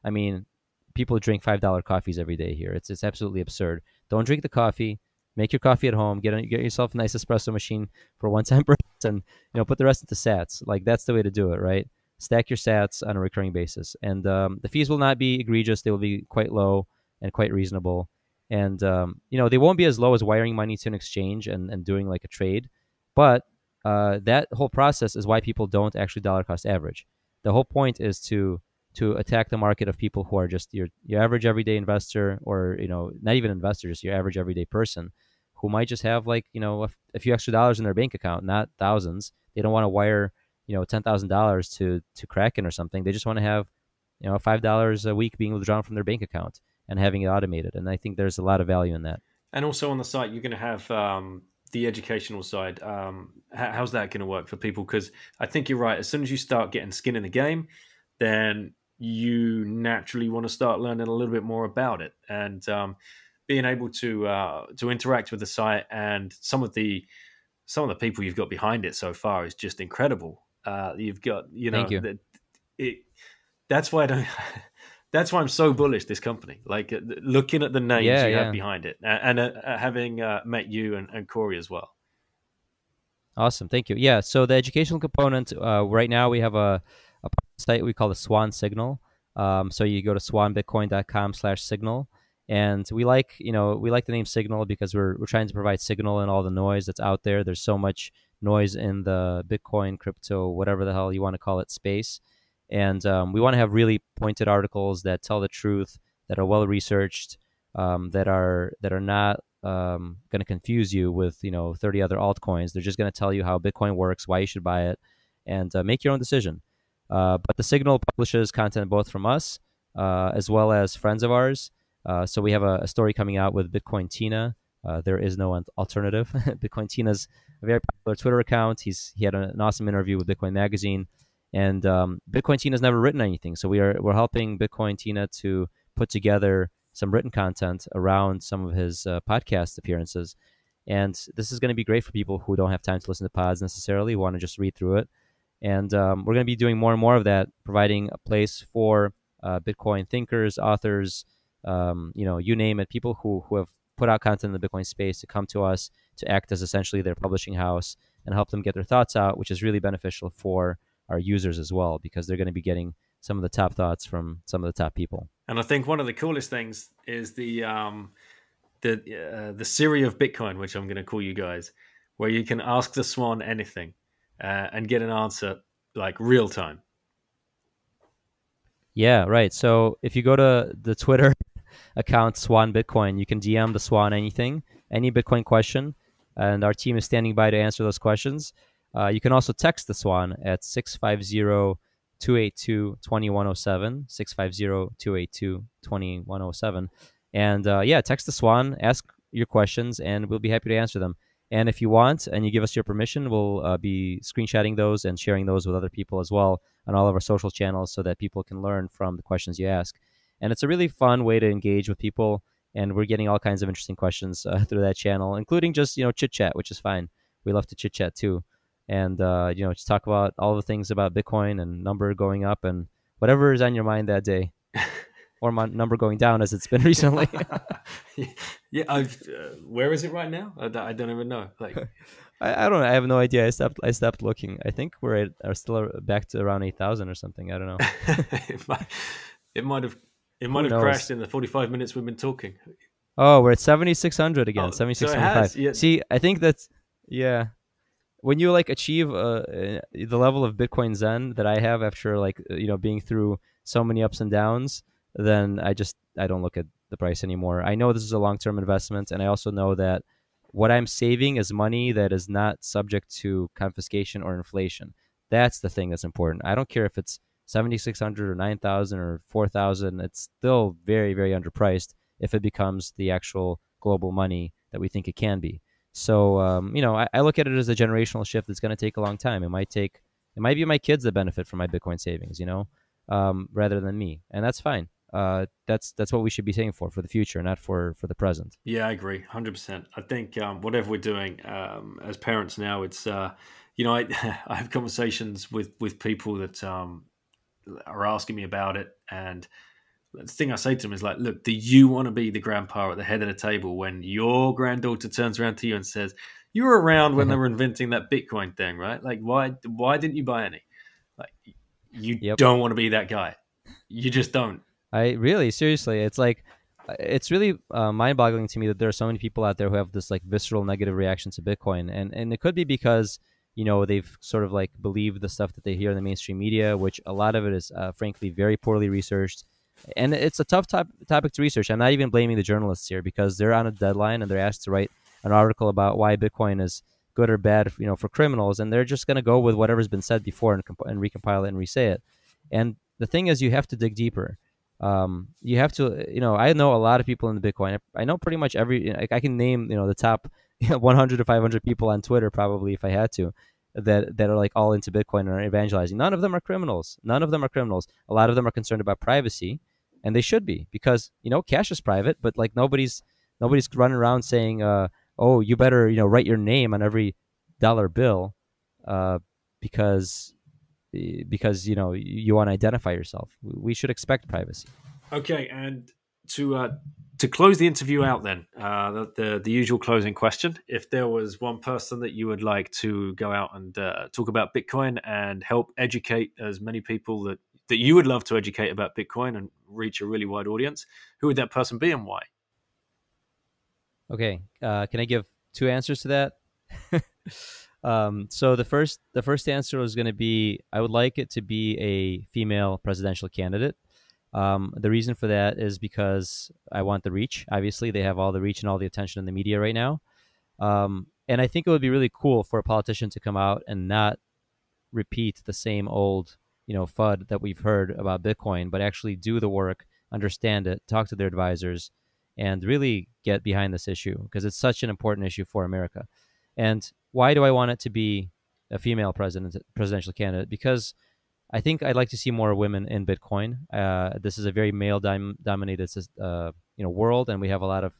I mean, people drink five dollar coffees every day here. It's it's absolutely absurd. Don't drink the coffee. Make your coffee at home. Get a, get yourself a nice espresso machine for one time and you know put the rest into Sats. Like that's the way to do it, right? Stack your Sats on a recurring basis, and um, the fees will not be egregious. They will be quite low and quite reasonable, and um, you know they won't be as low as wiring money to an exchange and and doing like a trade, but uh, that whole process is why people don't actually dollar cost average. The whole point is to to attack the market of people who are just your your average everyday investor or you know not even investor just your average everyday person who might just have like you know a, a few extra dollars in their bank account not thousands they don't want to wire you know $10,000 to to Kraken or something they just want to have you know $5 a week being withdrawn from their bank account and having it automated and I think there's a lot of value in that. And also on the site you're going to have um, the educational side um, how's that going to work for people? Because I think you're right as soon as you start getting skin in the game then you naturally want to start learning a little bit more about it. And um, being able to uh, to interact with the site and some of the some of the people you've got behind it so far is just incredible. Uh, you've got you know you. The, it, that's why I don't. that's why I'm so bullish this company. Like uh, looking at the names yeah, you yeah. have behind it, and uh, uh, having uh, met you and, and Corey as well. Awesome, thank you. Yeah, so the educational component uh, right now we have a a site we call the Swan Signal. Um, so you go to swanbitcoin.com slash signal. And we like, you know, we like the name Signal because we're, we're trying to provide signal in all the noise that's out there. There's so much noise in the Bitcoin, crypto, whatever the hell you want to call it, space. And um, we want to have really pointed articles that tell the truth, that are well researched, um, that are that are not um, going to confuse you with you know 30 other altcoins. They're just going to tell you how Bitcoin works, why you should buy it, and uh, make your own decision. Uh, but the Signal publishes content both from us uh, as well as friends of ours. Uh, so we have a, a, story coming out with Bitcoin Tina. Uh, there is no alternative. Bitcoin Tina's a very popular Twitter account. He's he had an awesome interview with Bitcoin Magazine, and um, Bitcoin Tina's never written anything. So we are we're helping Bitcoin Tina to put together some written content around some of his uh, podcast appearances. And this is going to be great for people who don't have time to listen to pods necessarily, want to just read through it. And um, we're going to be doing more and more of that, providing a place for uh, Bitcoin thinkers, authors, um, you know, you name it, people who, who have put out content in the Bitcoin space to come to us to act as essentially their publishing house and help them get their thoughts out, which is really beneficial for our users as well, because they're going to be getting some of the top thoughts from some of the top people. And I think one of the coolest things is the um, the uh, the Siri of Bitcoin, which I'm going to call you guys, where you can ask the Swan anything uh, and get an answer like real time. Yeah, right. So if you go to the Twitter account Swan Bitcoin, you can DM the Swan anything, any Bitcoin question, and our team is standing by to answer those questions. Uh, you can also text the Swan at 650 282 2107, 650 282 2107. And uh, yeah, text the Swan, ask your questions, and we'll be happy to answer them. And if you want and you give us your permission, we'll uh, be screenshotting those and sharing those with other people as well on all of our social channels so that people can learn from the questions you ask. And it's a really fun way to engage with people. And we're getting all kinds of interesting questions uh, through that channel, including just, you know, chit chat, which is fine. We love to chit chat too and uh, you know just talk about all the things about Bitcoin and number going up and whatever is on your mind that day, or my number going down as it's been recently. yeah, I've, uh, where is it right now? I, I don't even know. Like, I, I, don't. I have no idea. I stopped. I stopped looking. I think we're at, are still back to around eight thousand or something. I don't know. it, might, it might have. It might Who have knows? crashed in the forty-five minutes we've been talking. Oh, we're at seventy-six hundred again. Oh, seventy-six twenty-five. So yeah. See, I think that's yeah when you like achieve uh, uh, the level of Bitcoin Zen that I have after like uh, you know being through so many ups and downs, then I just I don't look at the price anymore. I know this is a long term investment, and I also know that what I'm saving is money that is not subject to confiscation or inflation. That's the thing that's important. I don't care if it's seventy six hundred or nine thousand or four thousand. It's still very very underpriced if it becomes the actual global money that we think it can be. So um, you know, I, I, look at it as a generational shift that's going to take a long time. It might take, it might be my kids that benefit from my Bitcoin savings, you know, um, rather than me, and that's fine. Uh, that's that's what we should be saying for for the future, not for for the present. Yeah, I agree, hundred percent. I think um, whatever we're doing um, as parents now, it's uh, you know, I, I have conversations with with people that um, are asking me about it, and the thing I say to them is like, look, do you want to be the grandpa at the head of the table when your granddaughter turns around to you and says, "You were around when they were inventing that Bitcoin thing, right? Like, why why didn't you buy any? Like, you yep. don't want to be that guy. You just don't. I really seriously, it's like it's really uh, mind-boggling to me that there are so many people out there who have this like visceral negative reaction to Bitcoin, and and it could be because you know they've sort of like believed the stuff that they hear in the mainstream media, which a lot of it is uh, frankly very poorly researched and it's a tough top, topic to research. I'm not even blaming the journalists here because they're on a deadline and they're asked to write an article about why Bitcoin is good or bad, you know, for criminals, and they're just going to go with whatever's been said before and, comp- and recompile it and resay it. And the thing is, you have to dig deeper. Um, you have to, you know, I know a lot of people in the Bitcoin. I know pretty much every. I can name, you know, the top 100 to 500 people on Twitter probably if I had to that that are like all into Bitcoin and are evangelizing. None of them are criminals. None of them are criminals. A lot of them are concerned about privacy and they should be because you know cash is private, but like nobody's nobody's running around saying, uh, "Oh, you better you know write your name on every dollar bill," uh, because eh, because you know you want to identify yourself. We should expect privacy. Okay, and to uh, to close the interview out, then uh, the, the, the usual closing question: If there was one person that you would like to go out and uh, talk about Bitcoin and help educate as many people that that you would love to educate about Bitcoin and reach a really wide audience, who would that person be and why? Okay, uh, can I give two answers to that? um, so the first the first answer was going to be I would like it to be a female presidential candidate. Um, the reason for that is because I want the reach. Obviously, they have all the reach and all the attention in the media right now. Um, and I think it would be really cool for a politician to come out and not repeat the same old, you know, FUD that we've heard about Bitcoin, but actually do the work, understand it, talk to their advisors, and really get behind this issue because it's such an important issue for America. And why do I want it to be a female president presidential candidate? Because I think I'd like to see more women in Bitcoin. Uh, this is a very male dominated uh, you know world, and we have a lot of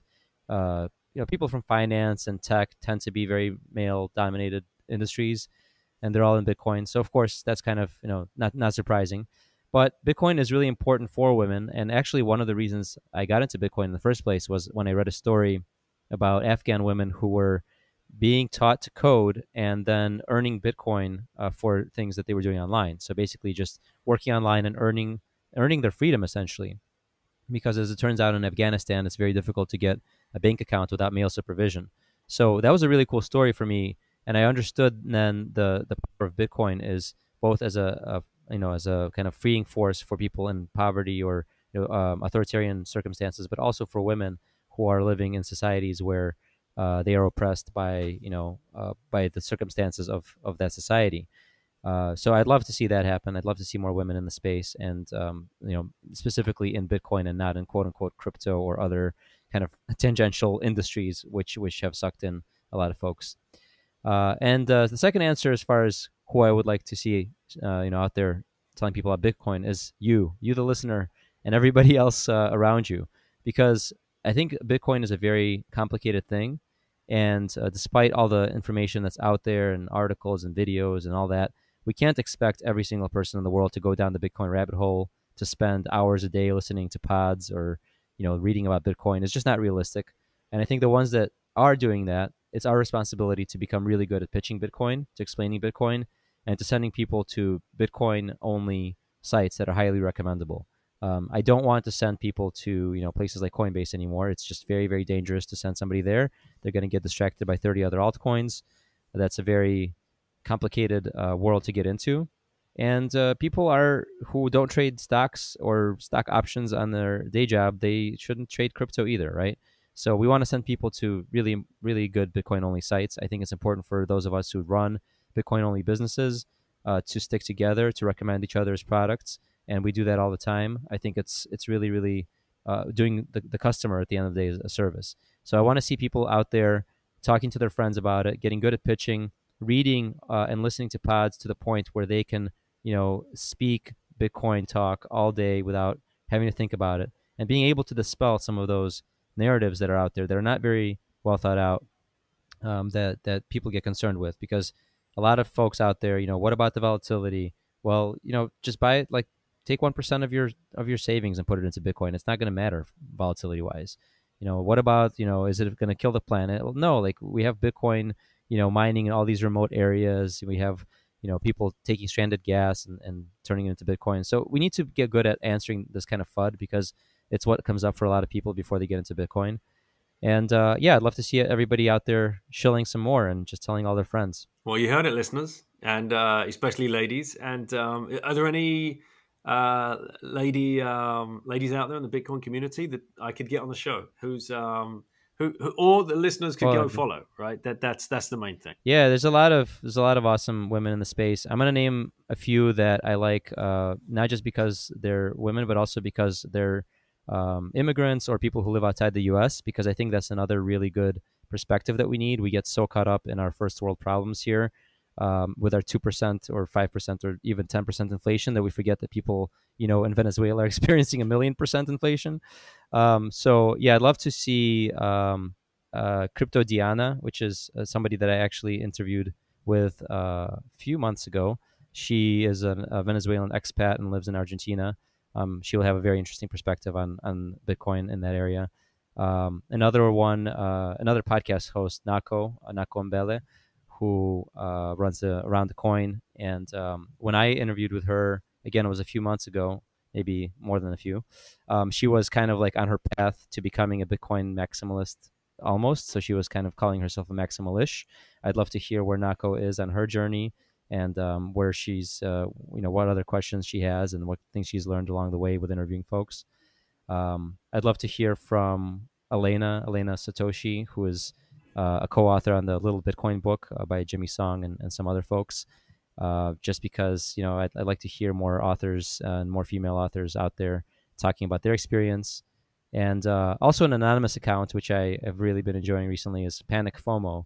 uh, you know people from finance and tech tend to be very male dominated industries, and they're all in Bitcoin. So of course that's kind of you know not not surprising. But Bitcoin is really important for women, and actually one of the reasons I got into Bitcoin in the first place was when I read a story about Afghan women who were being taught to code and then earning Bitcoin uh, for things that they were doing online. So basically, just working online and earning earning their freedom essentially. Because as it turns out in Afghanistan, it's very difficult to get a bank account without male supervision. So that was a really cool story for me, and I understood then the the power of Bitcoin is both as a, a you know as a kind of freeing force for people in poverty or you know, um, authoritarian circumstances, but also for women who are living in societies where uh, they are oppressed by you know uh, by the circumstances of of that society. Uh, so I'd love to see that happen. I'd love to see more women in the space, and um, you know specifically in Bitcoin and not in quote unquote crypto or other kind of tangential industries, which which have sucked in a lot of folks. Uh, and uh, the second answer, as far as who I would like to see, uh, you know, out there telling people about Bitcoin, is you, you the listener, and everybody else around you, because I think Bitcoin is a very complicated thing and uh, despite all the information that's out there and articles and videos and all that, we can't expect every single person in the world to go down the Bitcoin rabbit hole to spend hours a day listening to pods or you know reading about Bitcoin. It's just not realistic. And I think the ones that are doing that, it's our responsibility to become really good at pitching Bitcoin, to explaining Bitcoin, and to sending people to Bitcoin only sites that are highly recommendable. Um, I don't want to send people to you know places like Coinbase anymore. It's just very very dangerous to send somebody there. They're going to get distracted by 30 other altcoins. That's a very complicated uh, world to get into. And uh, people are who don't trade stocks or stock options on their day job. They shouldn't trade crypto either, right? So we want to send people to really really good Bitcoin only sites. I think it's important for those of us who run Bitcoin only businesses uh, to stick together to recommend each other's products and we do that all the time. I think it's it's really really uh, doing the, the customer at the end of the day a service. So I want to see people out there talking to their friends about it, getting good at pitching, reading uh, and listening to pods to the point where they can you know speak Bitcoin talk all day without having to think about it, and being able to dispel some of those narratives that are out there that are not very well thought out um, that that people get concerned with because a lot of folks out there, you know, what about the volatility? Well, you know, just buy it like take 1% of your of your savings and put it into bitcoin. It's not going to matter volatility wise. You know what about you know is it going to kill the planet? Well no like we have bitcoin you know mining in all these remote areas. We have you know people taking stranded gas and, and turning it into bitcoin. So we need to get good at answering this kind of fud because it's what comes up for a lot of people before they get into bitcoin. And uh, yeah i'd love to see everybody out there shilling some more and just telling all their friends. Well you heard it listeners and uh, especially ladies. And um, are there any uh, lady um, ladies out there in the Bitcoin community that I could get on the show? Who's um, who, who or the listeners could well, go follow? Right, that that's that's the main thing. Yeah, there's a lot of there's a lot of awesome women in the space. I'm gonna name a few that I like, uh, not just because they're women, but also because they're um, immigrants or people who live outside the U.S. Because I think that's another really good perspective that we need. We get so caught up in our first world problems here um, with our 2% or 5% or even 10% inflation that we forget that people you know in venezuela are experiencing a million percent inflation. Um, so yeah i'd love to see um, uh, crypto diana which is uh, somebody that i actually interviewed with uh, a few months ago. She is a venezuelan expat and lives in argentina. Um, she'll have a very interesting perspective on, on bitcoin in that area. Um, another one uh, another podcast host nako uh, nako mbele who uh, runs the, around the coin. And um, when I interviewed with her, again, it was a few months ago, maybe more than a few. Um, she was kind of like on her path to becoming a Bitcoin maximalist almost. So she was kind of calling herself a maximalish. I'd love to hear where Nako is on her journey and um, where she's, uh, you know, what other questions she has and what things she's learned along the way with interviewing folks. Um, I'd love to hear from Elena, Elena Satoshi, who is uh, a co-author on the Little Bitcoin book uh, by Jimmy Song and, and some other folks. Uh, just because you know I'd, I'd, like to hear more authors and more female authors out there talking about their experience, and uh, also an anonymous account which I have really been enjoying recently is Panic FOMO,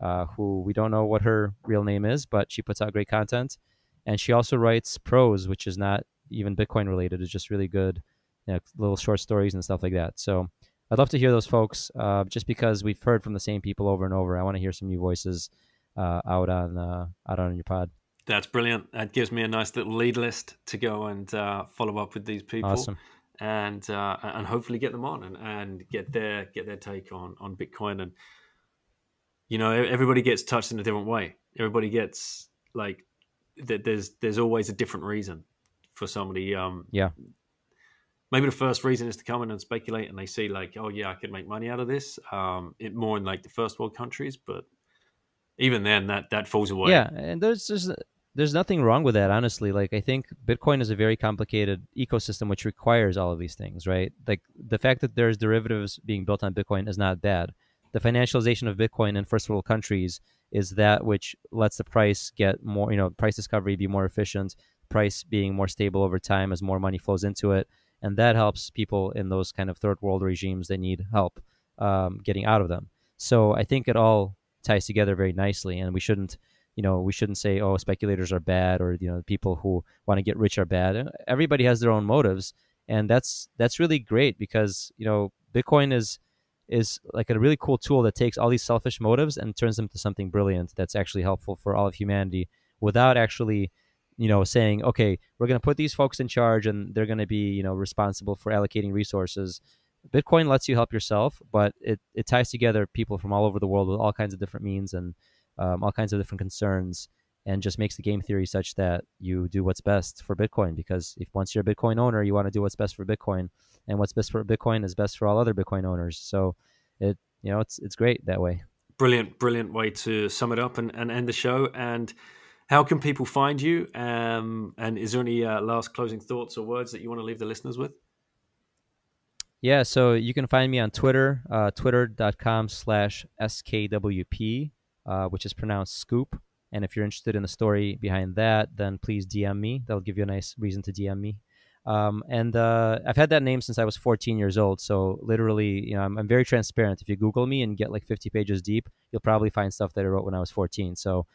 uh, who we don't know what her real name is, but she puts out great content, and she also writes prose, which is not even Bitcoin related. It's just really good, you know, little short stories and stuff like that. So I'd love to hear those folks, uh, just because we've heard from the same people over and over. I want to hear some new voices uh, out on uh, out on your pod. That's brilliant. That gives me a nice little lead list to go and uh, follow up with these people, awesome. and uh, and hopefully get them on and, and get their get their take on on Bitcoin. And you know, everybody gets touched in a different way. Everybody gets like there's there's always a different reason for somebody. Um, yeah maybe the first reason is to come in and speculate and they see like oh yeah i could make money out of this um it more in like the first world countries but even then that that falls away. Yeah and there's there's there's nothing wrong with that honestly. Like i think bitcoin is a very complicated ecosystem which requires all of these things right? Like the fact that there's derivatives being built on bitcoin is not bad. The financialization of bitcoin in first world countries is that which lets the price get more you know price discovery be more efficient price being more stable over time as more money flows into it and that helps people in those kind of third world regimes that need help um, getting out of them. So I think it all ties together very nicely, and we shouldn't, you know, we shouldn't say, oh, speculators are bad, or you know, people who want to get rich are bad. Everybody has their own motives, and that's that's really great because you know, Bitcoin is is like a really cool tool that takes all these selfish motives and turns them to something brilliant that's actually helpful for all of humanity without actually you know, saying, okay, we're going to put these folks in charge and they're going to be, you know, responsible for allocating resources. Bitcoin lets you help yourself, but it, it ties together people from all over the world with all kinds of different means and um, all kinds of different concerns and just makes the game theory such that you do what's best for Bitcoin. Because if once you're a Bitcoin owner, you want to do what's best for Bitcoin, and what's best for Bitcoin is best for all other Bitcoin owners. So it, you know, it's it's great that way. Brilliant, brilliant way to sum it up and, and end the show. And how can people find you? Um, and is there any uh, last closing thoughts or words that you want to leave the listeners with? Yeah, so you can find me on Twitter, uh, twitter.com slash SKWP, uh, which is pronounced scoop. And if you're interested in the story behind that, then please DM me. That'll give you a nice reason to DM me. Um, and uh, I've had that name since I was 14 years old. So literally, you know, I'm, I'm, very transparent. If you Google me and get like 50 pages deep, you'll probably find stuff that I wrote when I was 14. So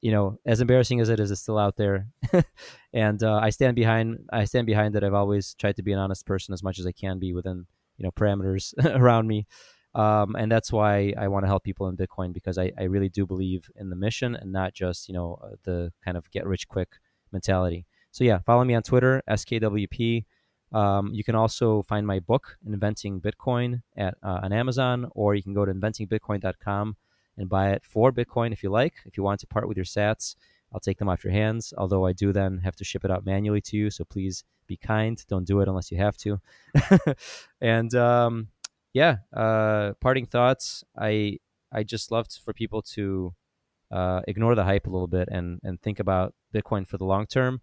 you know, as embarrassing as it is, it's still out there, and uh, I stand behind. I stand behind that. I've always tried to be an honest person as much as I can be within you know parameters around me, um, and that's why I want to help people in Bitcoin because I, I really do believe in the mission and not just you know uh, the kind of get rich quick mentality. So yeah, follow me on Twitter SKWP. Um, you can also find my book Inventing Bitcoin at uh, on Amazon, or you can go to inventingbitcoin.com and buy it for Bitcoin if you like. If you want to part with your sats, I'll take them off your hands. Although I do then have to ship it out manually to you. So please be kind. Don't do it unless you have to. and um, yeah, uh, parting thoughts. I I just loved for people to uh, ignore the hype a little bit and and think about Bitcoin for the long term.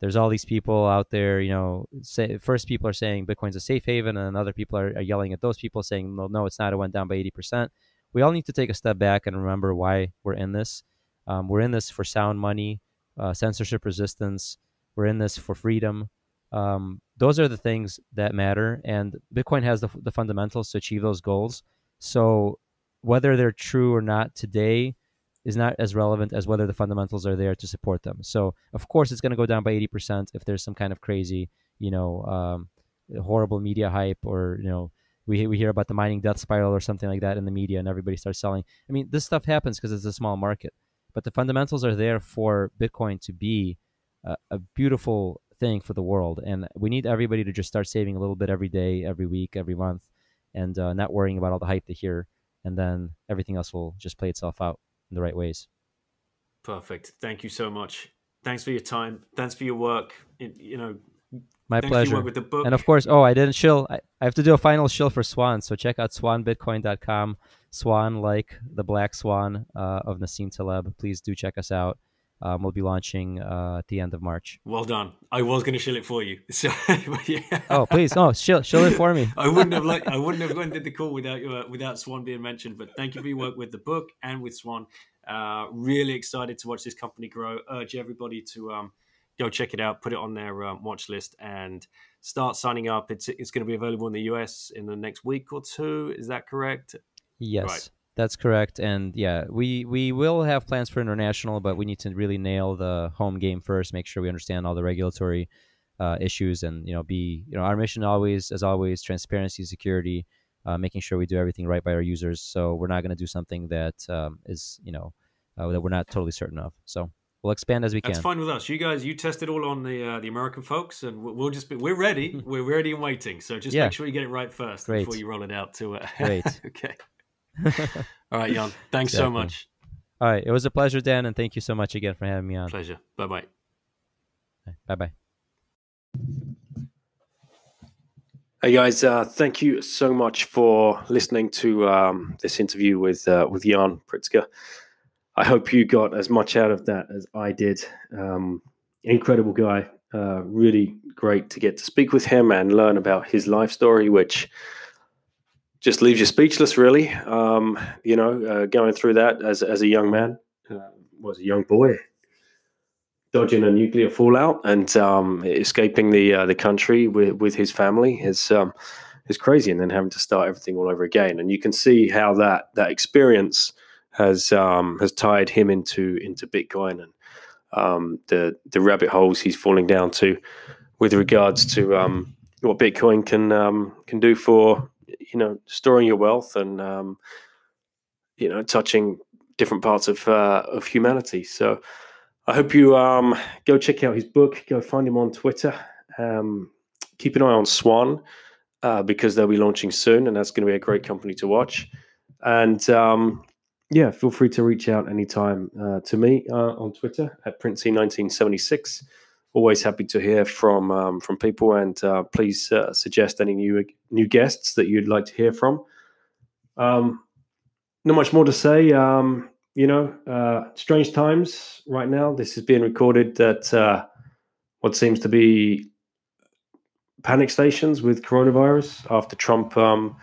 There's all these people out there, you know. Say, first, people are saying Bitcoin's a safe haven, and other people are, are yelling at those people, saying, "No, no, it's not. It went down by eighty percent." We all need to take a step back and remember why we're in this. Um, we're in this for sound money, uh, censorship resistance. We're in this for freedom. Um, those are the things that matter, and Bitcoin has the, the fundamentals to achieve those goals. So whether they're true or not today is not as relevant as whether the fundamentals are there to support them. So of course it's going to go down by 80% if there's some kind of crazy, you know, um, horrible media hype or you know we we hear about the mining death spiral or something like that in the media, and everybody starts selling. I mean, this stuff happens because it's a small market, but the fundamentals are there for Bitcoin to be a, a beautiful thing for the world, and we need everybody to just start saving a little bit every day, every week, every month, and uh, not worrying about all the hype they hear, and then everything else will just play itself out in the right ways. Perfect. Thank you so much. Thanks for your time. Thanks for your work. You know, my pleasure. And of course, oh, I didn't shill. I, I, have to do a final shill for Swan. So check out swanbitcoin.com. Swan, like the black swan uh, of Nassim Taleb. Please do check us out. um, we'll be launching uh, at the end of March. Well done. I was going to shill it for you. So, yeah. Oh, please. Oh, shill, shill it for me. I wouldn't have like I wouldn't have gone did the call without uh, without Swan being mentioned. But thank you for your work with the book and with Swan. Uh, really excited to watch this company grow. Urge everybody to um, go check it out, put it on their um, watch list, and start signing up. It's it's going to be available in the US in the next week or two. Is that correct? Yes. Right. That's correct, and yeah, we we will have plans for international, but we need to really nail the home game first. Make sure we understand all the regulatory uh, issues, and you know, be you know, our mission always, as always, transparency, security, uh, making sure we do everything right by our users. So we're not going to do something that um, is you know uh, that we're not totally certain of. So we'll expand as we That's can. That's fine with us. You guys, you test it all on the uh, the American folks, and we'll just be we're ready. we're ready and waiting. So just yeah. make sure you get it right first Great. before you roll it out to. Uh, Great. okay. All right, Jan. Thanks exactly. so much. All right. It was a pleasure, Dan, and thank you so much again for having me on. Pleasure. Bye bye. Bye bye. Hey guys, uh, thank you so much for listening to um, this interview with uh, with Jan Pritzker. I hope you got as much out of that as I did. Um, incredible guy, uh, really great to get to speak with him and learn about his life story, which just leaves you speechless, really. Um, you know, uh, going through that as as a young man, uh, was a young boy, dodging a nuclear fallout and um, escaping the uh, the country with with his family is um, is crazy, and then having to start everything all over again. And you can see how that that experience has um, has tied him into into Bitcoin and um, the the rabbit holes he's falling down to with regards to um, what Bitcoin can um, can do for you know storing your wealth and um, you know touching different parts of uh, of humanity. So I hope you um, go check out his book. Go find him on Twitter. Um, keep an eye on Swan uh, because they'll be launching soon, and that's going to be a great company to watch. And um, yeah, feel free to reach out anytime uh, to me uh, on Twitter at Princey1976 always happy to hear from um, from people, and uh, please uh, suggest any new new guests that you'd like to hear from. Um, not much more to say. Um, you know, uh, strange times right now. This is being recorded at uh, what seems to be panic stations with coronavirus after Trump um,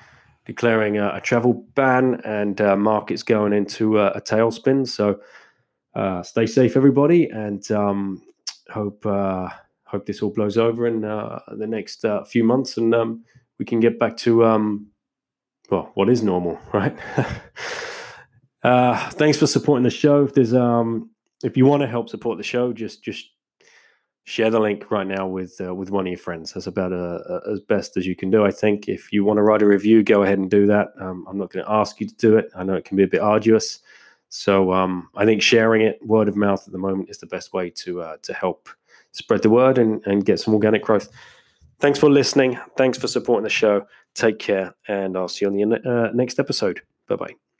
declaring a, a, travel ban and uh, markets going into a, a tailspin. So. Uh, stay safe, everybody, and um, hope uh, hope this all blows over in uh, the next few months, and um, we can get back to um, well, what is normal, right? thanks for supporting the show. If there's um, if you want to help support the show, just just share the link right now with uh, with one of your friends. That's about uh, as best as you can do. I think. If you want to write a review, go ahead and do that. Um, I'm not going to ask you to do it. I know it can be a bit arduous. So um, I think sharing it word of mouth at the moment is the best way to uh, to help spread the word and, and get some organic growth. Thanks for listening. Thanks for supporting the show. Take care, and I'll see you on the uh, next episode. Bye bye.